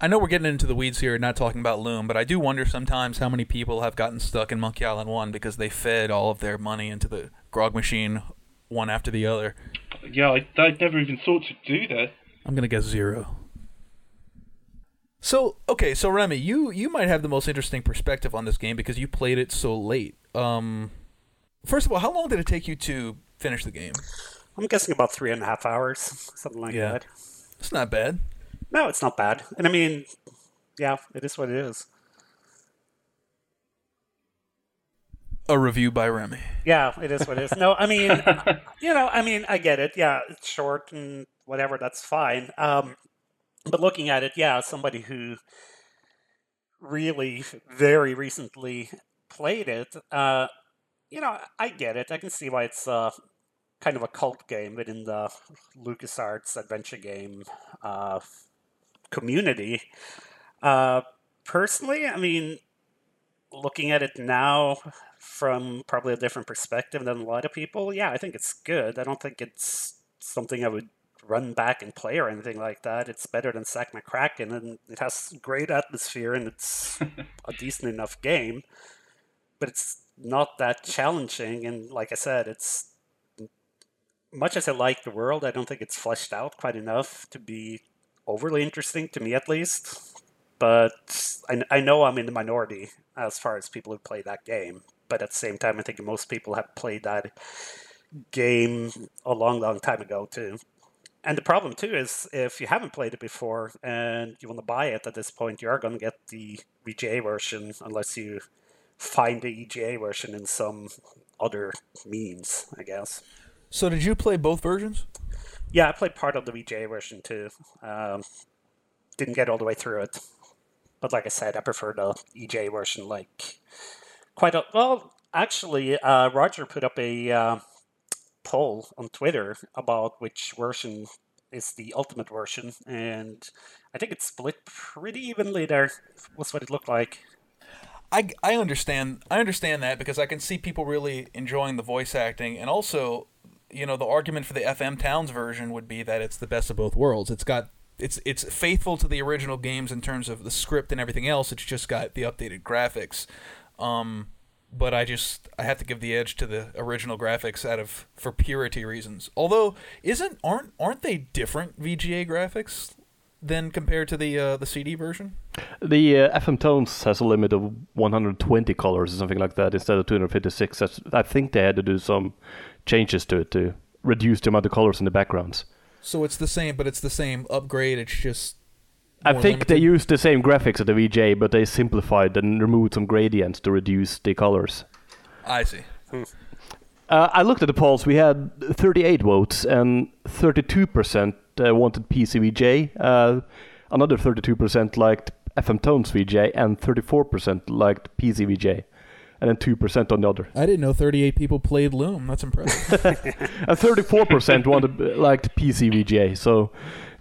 Speaker 2: I know we're getting into the weeds here, not talking about Loom, but I do wonder sometimes how many people have gotten stuck in Monkey Island 1 because they fed all of their money into the grog machine one after the other.
Speaker 5: Yeah, I, I'd never even thought to do that.
Speaker 2: I'm gonna guess zero. So okay, so Remy, you you might have the most interesting perspective on this game because you played it so late. Um, first of all, how long did it take you to finish the game?
Speaker 3: I'm guessing about three and a half hours, something like
Speaker 2: Yeah.
Speaker 3: that.
Speaker 2: It's not bad.
Speaker 3: No, it's not bad. And I mean, yeah, it is what it is.
Speaker 2: A review by Remy.
Speaker 3: Yeah, it is what it is. No, I mean, you know, I mean, I get it. Yeah, it's short and whatever. That's fine. Um, but looking at it, yeah, somebody who really very recently played it, uh, you know, I get it. I can see why it's uh, kind of a cult game within the LucasArts adventure game uh, community. Uh, personally, I mean, looking at it now from probably a different perspective than a lot of people, yeah, I think it's good. I don't think it's something I would run back and play or anything like that. It's better than Zak McKracken, and it has great atmosphere, and it's a decent enough game. But it's not that challenging, and like I said, it's much as I like the world, I don't think it's fleshed out quite enough to be overly interesting to me, at least. But I, I know I'm in the minority as far as people who play that game. But at the same time, I think most people have played that game a long, long time ago too. And the problem too is if you haven't played it before and you want to buy it at this point, you are going to get the VGA version unless you find the EGA version in some other means, I guess.
Speaker 2: So did you play both versions?
Speaker 3: Yeah, I played part of the VGA version too. Um, didn't get all the way through it. But like I said, I prefer the EGA version. Like quite a well. Actually, uh, Roger put up a uh, poll on Twitter about which version is the ultimate version, and I think it's split pretty evenly. There was what it looked like.
Speaker 2: I, I understand I understand that because I can see people really enjoying the voice acting and also you know the argument for the FM Towns version would be that it's the best of both worlds. It's got it's it's faithful to the original games in terms of the script and everything else. It's just got the updated graphics. Um, but I just I have to give the edge to the original graphics out of for purity reasons. Although isn't aren't aren't they different VGA graphics than compared to the uh, the CD version?
Speaker 4: The uh, FM Towns has a limit of 120 colors or something like that instead of 256. That's, I think they had to do some changes to it to reduce the amount of colors in the backgrounds.
Speaker 2: So it's the same, but it's the same upgrade. It's just.
Speaker 4: I think they used the same graphics at the VGA, but they simplified and removed some gradients to reduce the colors.
Speaker 2: I see.
Speaker 4: Uh, I looked at the polls. We had 38 votes, and 32% uh, wanted PCVJ. Uh, another 32% liked FM Towns VGA, and 34% liked PCVJ, and then 2% on the other.
Speaker 2: I didn't know 38 people played Loom. That's impressive.
Speaker 4: And 34% wanted liked PCVJ. So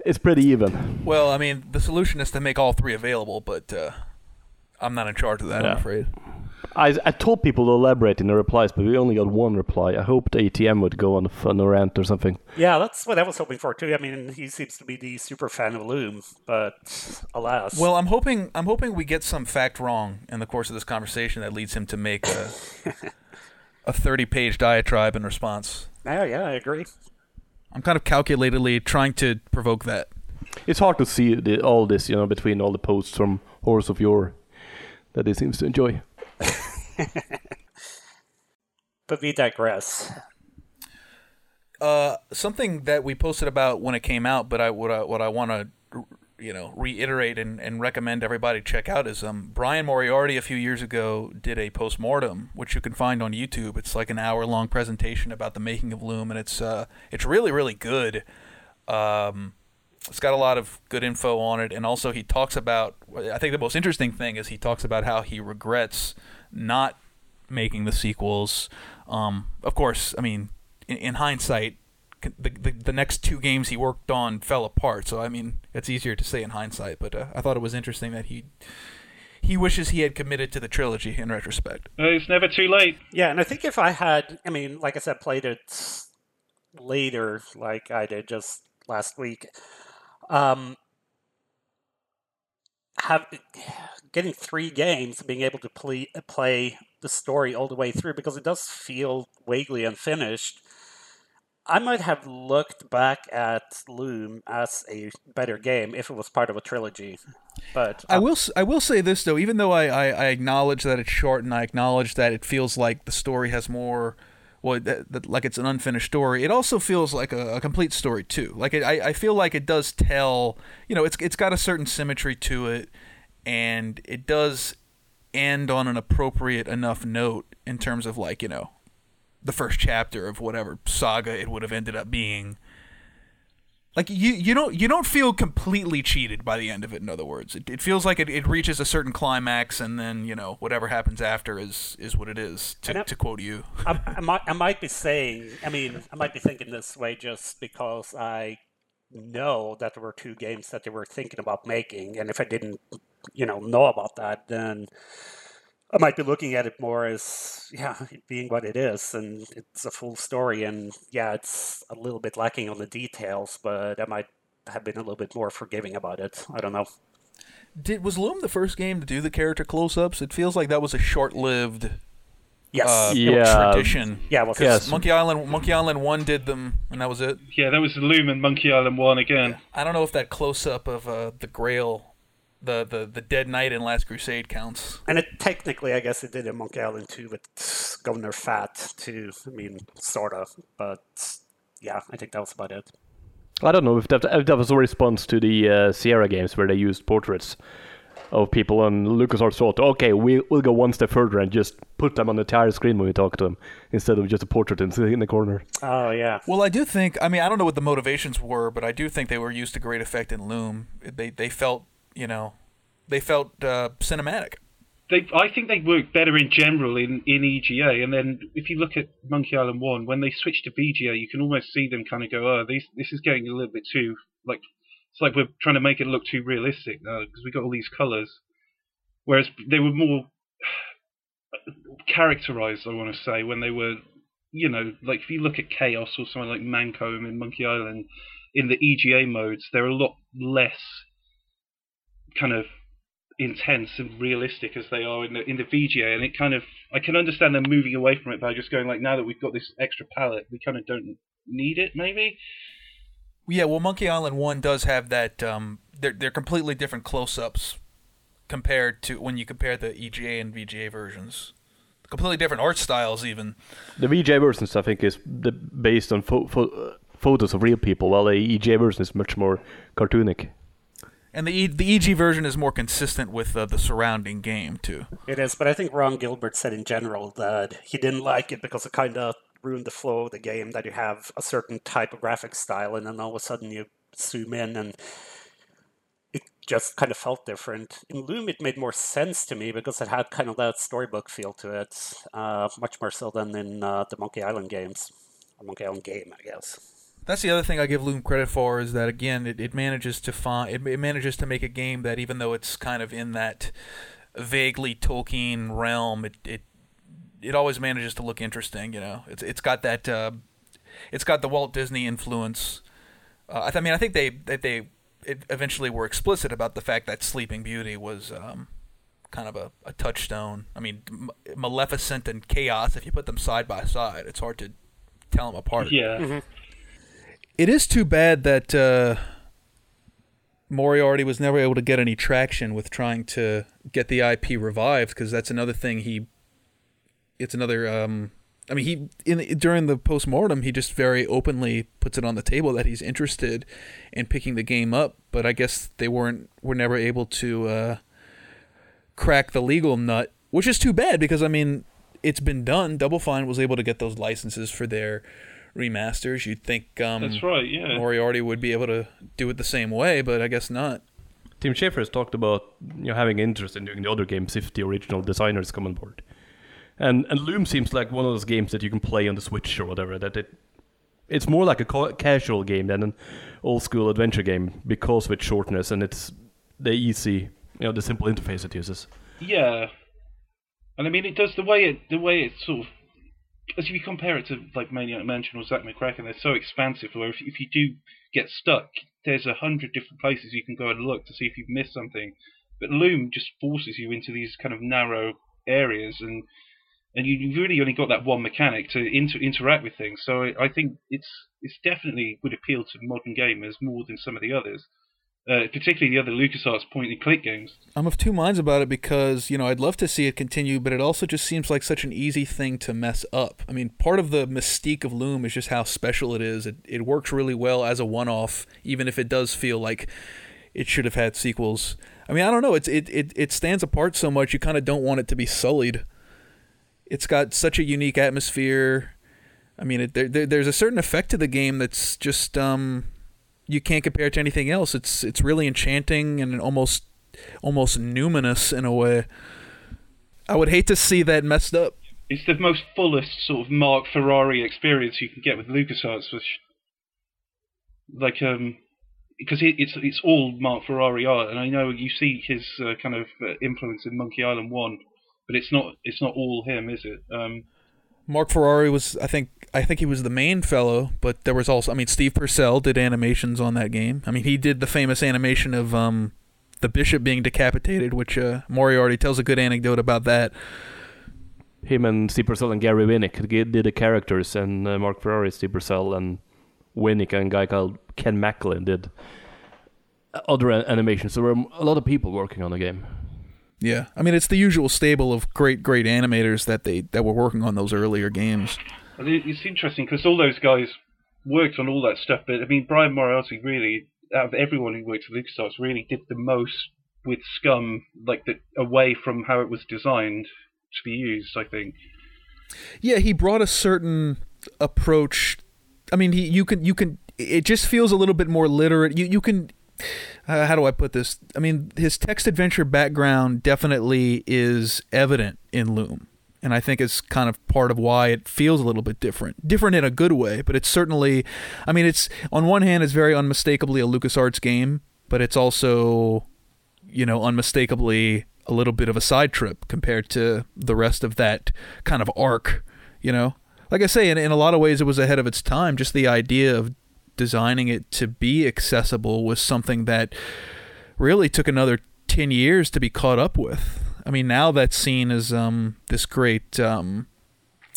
Speaker 4: it's pretty even.
Speaker 2: well, I mean, the solution is to make all three available, but uh, I'm not in charge of that.
Speaker 4: Yeah.
Speaker 2: I'm afraid.
Speaker 4: I, I told people to elaborate in the replies, but we only got one reply. I hoped ATM would go on a fun rant or something.
Speaker 3: Yeah, that's what I was hoping for too. I mean, he seems to be the super fan of Loom, but alas.
Speaker 2: Well, I'm hoping I'm hoping we get some fact wrong in the course of this conversation that leads him to make a a 30 page diatribe in response.
Speaker 3: yeah, yeah, I agree.
Speaker 2: I'm kind of calculatedly trying to provoke that.
Speaker 4: It's hard to see the, all this, you know, between all the posts from Horse of Yore that he seems to enjoy.
Speaker 3: But we digress.
Speaker 2: Uh, something that we posted about when it came out, but I what I what I want to you know reiterate and, and recommend everybody check out is um Brian Moriarty a few years ago did a postmortem which you can find on YouTube. It's like an hour long presentation about the making of Loom, and it's uh it's really really good. Um, it's got a lot of good info on it, and also he talks about. I think the most interesting thing is he talks about how he regrets not making the sequels. Um, of course, I mean, in, in hindsight, the, the the next two games he worked on fell apart. So I mean, it's easier to say in hindsight. But uh, I thought it was interesting that he he wishes he had committed to the trilogy in retrospect.
Speaker 5: Uh, it's never too late.
Speaker 3: Yeah, and I think if I had, I mean, like I said, played it later, like I did just last week, um, have getting three games, and being able to play play the story all the way through because it does feel vaguely unfinished. I might have looked back at Loom as a better game if it was part of a trilogy, but
Speaker 2: I
Speaker 3: um,
Speaker 2: will. s- I will say this though, even though I, I, I acknowledge that it's short and I acknowledge that it feels like the story has more, well, that, that, like it's an unfinished story. It also feels like a, a complete story too. Like it, I, I feel like it does tell. You know, it's it's got a certain symmetry to it, and it does end on an appropriate enough note in terms of like you know, the first chapter of whatever saga it would have ended up being. Like you you don't you don't feel completely cheated by the end of it in other words. It, it feels like it, it reaches a certain climax and then you know whatever happens after is is what it is to,
Speaker 3: I-
Speaker 2: to quote you.
Speaker 3: I, I might I might be saying I mean I might be thinking this way just because I know that there were two games that they were thinking about making, and if I didn't you know know about that, then I might be looking at it more as yeah, being what it is, and it's a full story, and yeah, it's a little bit lacking on the details, but I might have been a little bit more forgiving about it. I don't know.
Speaker 2: did was loom the first game to do the character close-ups it feels like that was a short-lived
Speaker 3: Yes.
Speaker 2: uh,
Speaker 4: Yeah.
Speaker 2: tradition
Speaker 3: yeah. Well,
Speaker 4: Yes.
Speaker 2: monkey island monkey island 1 did them and that was it
Speaker 5: Yeah, that was the Loom and Monkey Island one again.
Speaker 2: i don't know if that close-up of uh, the grail the, the the dead knight in last crusade counts
Speaker 3: And it technically, I guess, it did in Monkey Island too, with Governor Phatt too. I mean, sort of, but yeah, I think that was about it.
Speaker 4: I don't know if that, if that was a response to the uh, Sierra games where they used portraits. of people, and LucasArts thought, okay, we, we'll go one step further and just put them on the entire screen when we talk to them instead of just a portrait in, in the corner.
Speaker 3: Oh yeah.
Speaker 2: Well, I do think. I mean, I don't know what the motivations were, but I do think they were used to great effect in Loom. They they felt, you know, they felt uh, cinematic.
Speaker 5: They, I think they work better in general in, in EGA, and then if you look at Monkey Island One, when they switch to VGA, you can almost see them kind of go, "Oh, this this is getting a little bit too like it's like we're trying to make it look too realistic now because we got all these colors." Whereas they were more characterized, I want to say, when they were, you know, like if you look at Chaos or something like Mancomb in Monkey Island, in the EGA modes, they're a lot less kind of intense and realistic as they are in the in the VGA, and it kind of I can understand them moving away from it by just going like now that we've got this extra palette, we kind of don't need it maybe.
Speaker 2: Yeah, well, Monkey Island One does have that. Um, they're they're completely different close-ups compared to when you compare the EGA and VGA versions. Completely different art styles, even.
Speaker 4: The VGA versions, I think, is the, based on pho- pho- uh, photos of real people, while the EGA version is much more cartoonic.
Speaker 2: And the e- the EGA version is more consistent with uh, the surrounding game too.
Speaker 3: It is, but I think Ron Gilbert said in general that he didn't like it because it kind of ruined the flow of the game. That you have a certain type of graphic style, and then all of a sudden you zoom in, and it just kind of felt different. In Loom, it made more sense to me because it had kind of that storybook feel to it, uh, much more so than in uh, the Monkey Island games, or Monkey Island game, I guess.
Speaker 2: That's the other thing I give Loom credit for is that again it, it manages to find it, it manages to make a game that even though it's kind of in that vaguely Tolkien realm, it it it always manages to look interesting. You know, it's it's got that uh, it's got the Walt Disney influence. Uh, I, th- I mean, I think they that they it eventually were explicit about the fact that Sleeping Beauty was um, kind of a, a touchstone. I mean, M- Maleficent and Chaos. If you put them side by side, it's hard to tell them apart.
Speaker 5: Yeah.
Speaker 2: It is too bad that uh, Moriarty was never able to get any traction with trying to get the IP revived because that's another thing he. It's another. Um, I mean, he in during the post mortem, he just very openly puts it on the table that he's interested in picking the game up, but I guess they weren't were never able to uh, crack the legal nut, which is too bad because I mean, it's been done. Double Fine was able to get those licenses for their remasters. You'd think um,
Speaker 5: That's right, yeah.
Speaker 2: Moriarty would be able to do it the same way, but I guess not.
Speaker 4: Tim Schafer has talked about you know having interest in doing the other games if the original designers come on board, and and Loom seems like one of those games that you can play on the Switch or whatever. That it it's more like a ca- casual game than an old school adventure game because of its shortness and it's the easy you know the simple interface it uses.
Speaker 5: Yeah, and I mean it does the way it the way it sort of as if you compare it to like Maniac Mansion or Zak McKracken, they're so expansive. Where if, if you do get stuck, there's a hundred different places you can go and look to see if you've missed something. But Loom just forces you into these kind of narrow areas, and and you you've really only got that one mechanic to inter- interact with things. So I, I think it's it's definitely would appeal to modern gamers more than some of the others. Uh, particularly the other LucasArts point and click games.
Speaker 2: I'm of two minds about it because, you know, I'd love to see it continue, but it also just seems like such an easy thing to mess up. I mean, part of the mystique of Loom is just how special it is. It, it works really well as a one off, even if it does feel like it should have had sequels. I mean, I don't know. It's it, it, it stands apart so much, you kind of don't want it to be sullied. It's got such a unique atmosphere. I mean, it, there, there, there's a certain effect to the game that's just um, you can't compare it to anything else. It's it's really enchanting and almost almost numinous in a way. I would hate to see that messed up.
Speaker 5: It's the most fullest sort of Mark Ferrari experience you can get with LucasArts, which like um because it, it's it's all Mark Ferrari art, and I know you see his uh, kind of uh, influence in Monkey Island One, but it's not it's not all him, is it? Um,
Speaker 2: Mark Ferrari was, I think, I think he was the main fellow, but there was also, I mean, Steve Purcell did animations on that game. I mean, he did the famous animation of um, the bishop being decapitated, which uh, Moriarty tells a good anecdote about that.
Speaker 4: Him and Steve Purcell and Gary Winnick did the characters, and uh, Mark Ferrari, Steve Purcell, and Winnick and a guy called Ken Macklin did other a- animations. There were a lot of people working on the game.
Speaker 2: Yeah, I mean, it's the usual stable of great, great animators that they that were working on those earlier games.
Speaker 5: and it's interesting because all those guys worked on all that stuff, but I mean Brian Moriarty really, out of everyone who worked for LucasArts, really did the most with SCUMM, like the, away from how it was designed to be used. I think.
Speaker 2: Yeah, he brought a certain approach. I mean, he you can you can it just feels a little bit more literate. You you can uh, how do I put this? I mean, his text adventure background definitely is evident in Loom. And I think it's kind of part of why it feels a little bit different. Different in a good way, but it's certainly, I mean, it's, on one hand, it's very unmistakably a LucasArts game, but it's also, you know, unmistakably a little bit of a side trip compared to the rest of that kind of arc, you know? Like I say, in, in a lot of ways, it was ahead of its time. Just the idea of designing it to be accessible was something that really took another 10 years to be caught up with. I mean, now that's seen as um, this great um,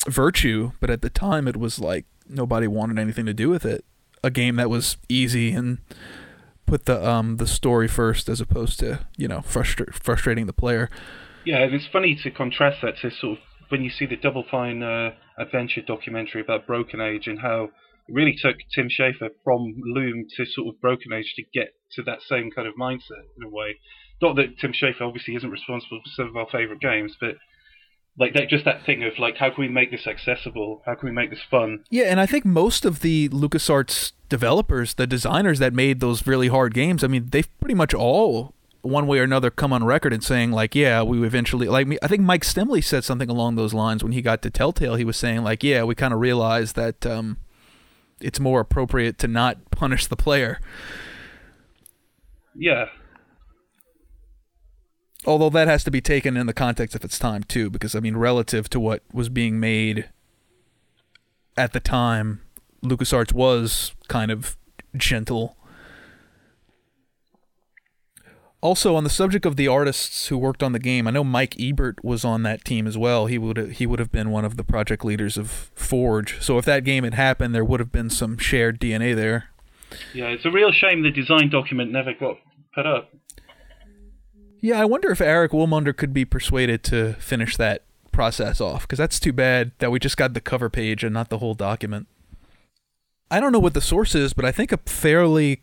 Speaker 2: virtue, but at the time it was like nobody wanted anything to do with it. A game that was easy and put the um, the story first as opposed to you know frustra- frustrating the player.
Speaker 5: Yeah, and it's funny to contrast that to sort of when you see the Double Fine uh, adventure documentary about Broken Age and how really took Tim Schafer from Loom to sort of Broken Age to get to that same kind of mindset in a way. Not that Tim Schafer obviously isn't responsible for some of our favorite games, but like that just that thing of like how can we make this accessible? How can we make this fun?
Speaker 2: Yeah, and I think most of the LucasArts developers, the designers that made those really hard games, I mean, they've pretty much all one way or another come on record and saying like, yeah, we eventually like. I think Mike Stemmle said something along those lines when he got to Telltale. He was saying like, yeah, we kind of realized that um, it's more appropriate to not punish the player.
Speaker 5: Yeah.
Speaker 2: Although that has to be taken in the context of its time too, because I mean, relative to what was being made at the time, LucasArts was kind of gentle. Also, on the subject of the artists who worked on the game, I know Mike Ebert was on that team as well. He would he would have been one of the project leaders of Forge. So if that game had happened, there would have been some shared DNA there.
Speaker 5: Yeah, it's a real shame the design document never got put up.
Speaker 2: Yeah, I wonder if Aric Wilmunder could be persuaded to finish that process off because that's too bad that we just got the cover page and not the whole document. I don't know what the source is, but I think a fairly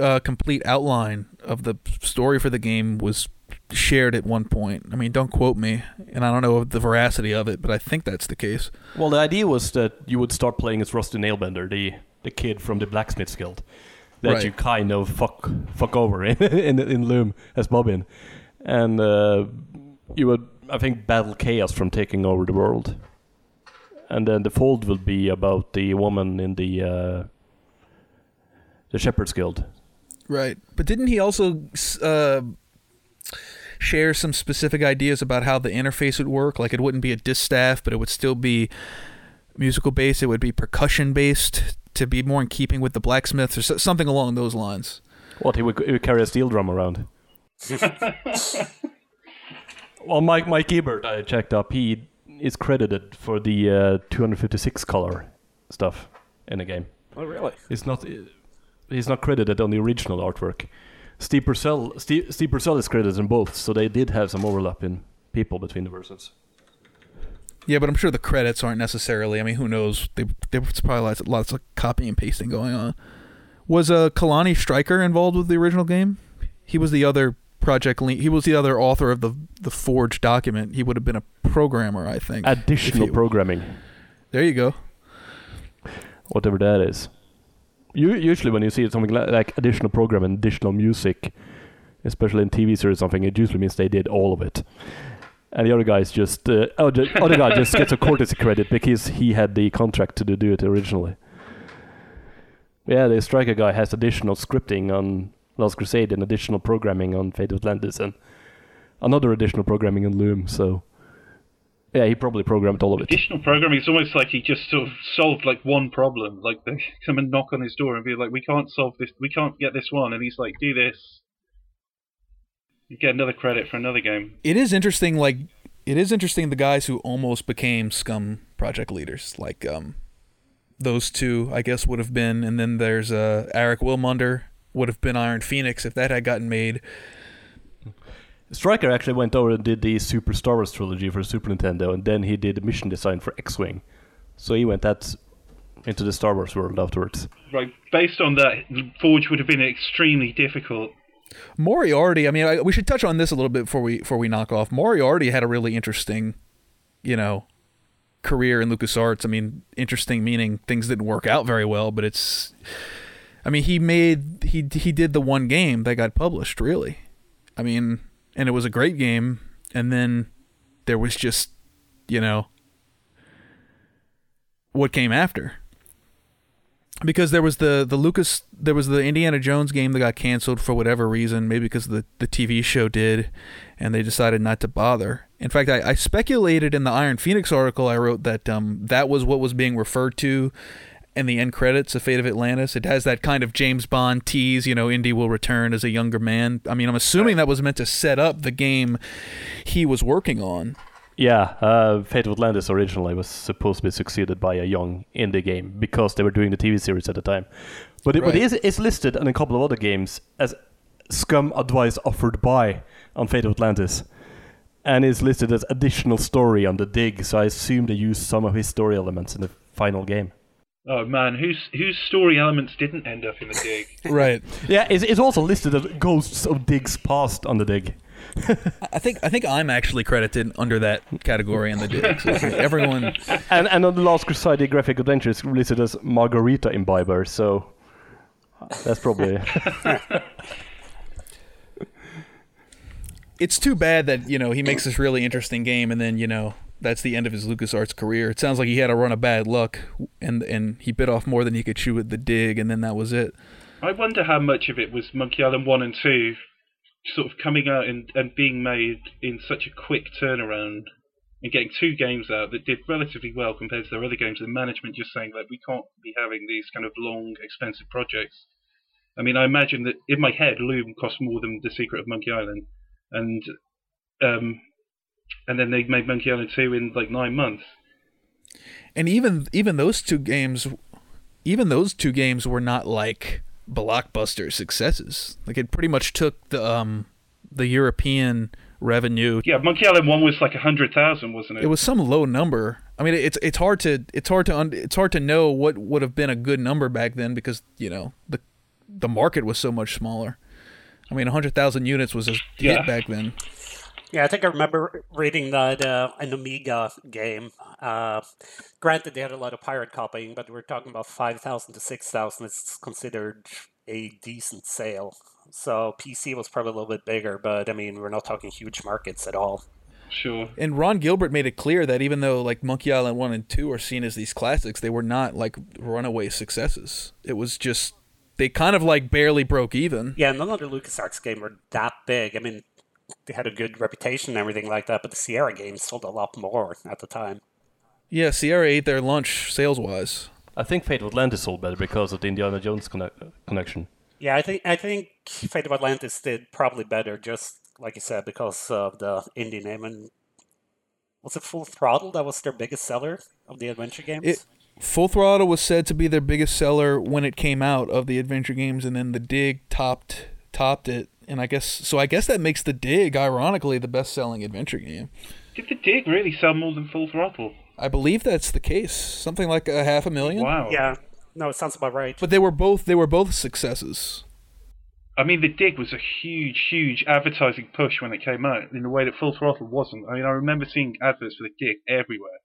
Speaker 2: uh, complete outline of the story for the game was shared at one point. I mean, don't quote me, and I don't know the veracity of it, but I think that's the case.
Speaker 4: Well, the idea was that you would start playing as Rusty Nailbender, the the kid from the Blacksmiths Guild, that
Speaker 2: Right.
Speaker 4: you kind of fuck fuck over in in, in Loom as Bobbin, and uh, you would I think battle chaos from taking over the world, and then the fold will be about the woman in the uh, the Shepherd's Guild.
Speaker 2: Right. But didn't he also uh, share some specific ideas about how the interface would work? Like it wouldn't be a distaff, but it would still be musical based. It would be percussion based to be more in keeping with the blacksmiths or so- something along those lines.
Speaker 4: What he would, he would carry a steel drum around. well, Mike Mike Ebert, I checked up. He is credited for the uh, 256 color stuff in the game.
Speaker 3: Oh, really?
Speaker 4: It's not he's not credited on the original artwork. Steve Purcell Steve, Steve Purcell is credited in both, so they did have some overlap in people between the versions.
Speaker 2: Yeah, but I'm sure the credits aren't necessarily. I mean, who knows? They, there probably lots, lots of copy and pasting going on. Was uh, Kalani Streicher involved with the original game? He was the other project lead. He was the other author of the the Forge document. He would have been a programmer, I think.
Speaker 4: Additional
Speaker 2: you-
Speaker 4: programming,
Speaker 2: There you go.
Speaker 4: whatever that is. Usually, when you see something like, like additional programming, additional music, especially in TV series or something, it usually means they did all of it. And the other guy's just uh, oh, the other guy just gets a courtesy credit because he had the contract to do it originally. Yeah, the Streicher guy has additional scripting on Last Crusade and additional programming on Fate of Atlantis and another additional programming on Loom. So yeah, he probably programmed all of it.
Speaker 5: Additional programming is almost like he just sort of solved like one problem. Like they come and knock on his door and be like, "We can't solve this. We can't get this one," and he's like, "Do this." You get another credit for another game.
Speaker 2: It is interesting. Like it is interesting the guys who almost became SCUMM project leaders. Like um, those two, I guess, would have been, and then there's uh Aric Wilmunder would have been Iron Phoenix if that had gotten made.
Speaker 4: Streicher actually went over and did the Super Star Wars trilogy for Super Nintendo, and then he did the mission design for X-wing. So he went that into the Star Wars world afterwards.
Speaker 5: Right, based on that, Forge would have been extremely difficult
Speaker 2: Moriarty. I mean, I, we should touch on this a little bit before we before we knock off. Moriarty had a really interesting, you know, career in LucasArts. I mean, interesting meaning things didn't work out very well, but it's. I mean, he made he he did the one game that got published. Really, I mean, and it was a great game. And then there was just, you know, what came after because there was the the Lucas there was the Indiana Jones game that got canceled for whatever reason, maybe because the the TV show did, and they decided not to bother. In fact, I, I speculated in the Iron Phoenix article I wrote that um that was what was being referred to in the end credits of Fate of Atlantis. It has that kind of James Bond tease, you know, Indy will return as a younger man. I mean, I'm assuming that was meant to set up the game he was working on.
Speaker 4: Yeah, uh, Fate of Atlantis originally was supposed to be succeeded by a young Indy game because they were doing the TV series at the time. But it, but it is it's listed in a couple of other games as SCUMM advice offered by on Fate of Atlantis. And is listed as additional story on the dig, so I assume they used some of his story elements in the final game.
Speaker 5: Oh man, whose whose story elements didn't end up in the dig?
Speaker 2: Right.
Speaker 4: Yeah, it's, it's also listed as ghosts of digs past on the dig.
Speaker 2: I think I think I'm actually credited under that category in the dig. So everyone
Speaker 4: And and on the Last Crusade graphic adventure is listed as Margarita Imbiber, so that's probably
Speaker 2: it's too bad that you know he makes this really interesting game and then you know that's the end of his LucasArts career. It sounds like he had a run of bad luck and and he bit off more than he could chew with the dig and then that was it.
Speaker 5: I wonder how much of it was Monkey Island 1 and 2 sort of coming out and, and being made in such a quick turnaround and getting two games out that did relatively well compared to their other games. The management just saying that we can't be having these kind of long, expensive projects. I mean, I imagine that in my head, Loom cost more than The Secret of Monkey Island, and um, and then they made Monkey Island 2 in like nine months.
Speaker 2: And even even those two games even those two games were not like blockbuster successes. Like it pretty much took the um the European revenue.
Speaker 5: Yeah, Monkey Island 1 was like a hundred thousand, wasn't it?
Speaker 2: It was some low number. I mean, it's it's hard to it's hard to un, it's hard to know what would have been a good number back then because you know the the market was so much smaller. I mean, hundred thousand units was a
Speaker 5: Yeah.
Speaker 2: hit back then.
Speaker 3: Yeah, I think I remember reading that uh, an Amiga game. Uh, granted, they had a lot of pirate copying, but we're talking about 5,000 to 6,000. It's considered a decent sale. So PC was probably a little bit bigger, but I mean, we're not talking huge markets at all.
Speaker 5: Sure.
Speaker 2: And Ron Gilbert made it clear that even though like Monkey Island 1 and 2 are seen as these classics, they were not like runaway successes. It was just they kind of like barely broke even.
Speaker 3: Yeah, none of the LucasArts games were that big. I mean, they had a good reputation and everything like that, but the Sierra games sold a lot more at the time.
Speaker 2: Yeah, Sierra ate their lunch sales wise.
Speaker 4: I think Fate of Atlantis sold better because of the Indiana Jones connect- connection.
Speaker 3: Yeah, I think I think Fate of Atlantis did probably better, just like you said, because of the Indy name. And was it Full Throttle that was their biggest seller of the adventure games?
Speaker 2: It Full Throttle was said to be their biggest seller when it came out of the adventure games, and then the Dig topped topped it. And I guess so. I guess that makes the Dig, ironically, the best selling adventure game.
Speaker 5: Did the Dig really sell more than Full Throttle?
Speaker 2: I believe that's the case. Something like a half a million.
Speaker 5: Wow.
Speaker 3: yeah, no, it sounds about right.
Speaker 2: But they were both they were both successes.
Speaker 5: I mean, the Dig was a huge, huge advertising push when it came out in a way that Full Throttle wasn't. I mean, I remember seeing adverts for the Dig everywhere.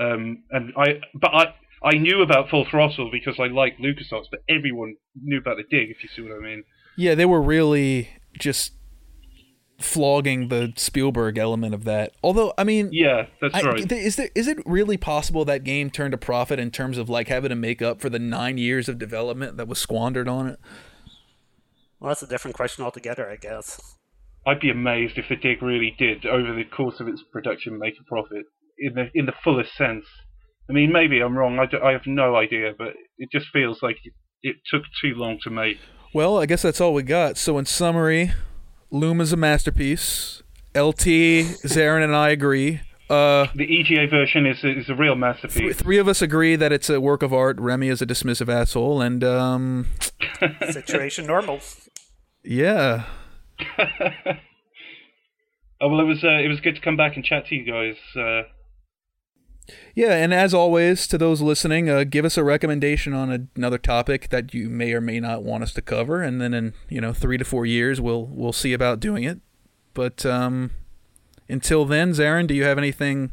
Speaker 5: Um, and I, but I, I knew about Full Throttle because I liked LucasArts, but everyone knew about the Dig, if you see what I mean.
Speaker 2: Yeah, they were really just flogging the Spielberg element of that. Although, I mean,
Speaker 5: Yeah, that's
Speaker 2: I,
Speaker 5: right.
Speaker 2: is there is it really possible that game turned a profit in terms of like having to make up for the nine years of development that was squandered on it?
Speaker 3: Well, that's a different question altogether, I guess.
Speaker 5: I'd be amazed if the Dig really did, over the course of its production, make a profit in the in the fullest sense. I mean, maybe I'm wrong. I I have no idea, but it just feels like it, it took too long to make.
Speaker 2: Well, I guess that's all we got. So, in summary, Loom is a masterpiece. LT, Zarin, and I agree. Uh,
Speaker 5: The EGA version is is a real
Speaker 2: th-
Speaker 5: masterpiece.
Speaker 2: three of us agree that it's a work of art. Remy is a dismissive asshole, and um,
Speaker 3: Situation normal.
Speaker 2: yeah,
Speaker 5: Oh well, it was uh, it was good to come back and chat to you guys. Uh,
Speaker 2: Yeah, and as always, to those listening, uh, give us a recommendation on a, another topic that you may or may not want us to cover, and then in you know three to four years, we'll we'll see about doing it. But um, until then, Zarin, do you have anything?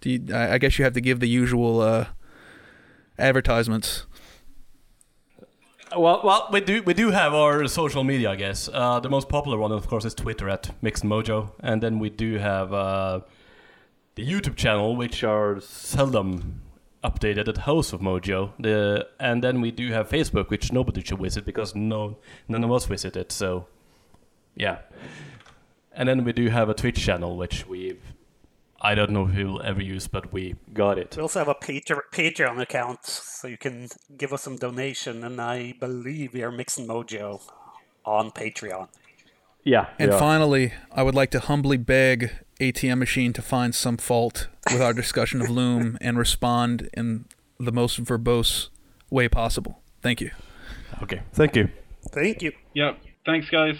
Speaker 2: Do you, I I guess you have to give the usual uh, advertisements.
Speaker 4: Well, well, we do we do have our social media, I guess. Uh, the most popular one, of course, is Twitter at Mixnmojo, and then we do have uh, the YouTube channel, which are seldom updated at House of Mojo. The and then we do have Facebook, which nobody should visit because no none of us visit it. So, yeah. And then we do have a Twitch channel, which we've I don't know who will ever use, but we got it.
Speaker 3: We also have a Patreon account, so you can give us some donation, and I believe we are Mixnmojo on Patreon.
Speaker 4: Yeah.
Speaker 2: And
Speaker 4: yeah.
Speaker 2: finally, I would like to humbly beg ATM Machine to find some fault with our discussion of Loom and respond in the most verbose way possible. Thank you.
Speaker 4: Okay. Thank you.
Speaker 3: Thank you.
Speaker 5: Yep. Thanks, guys.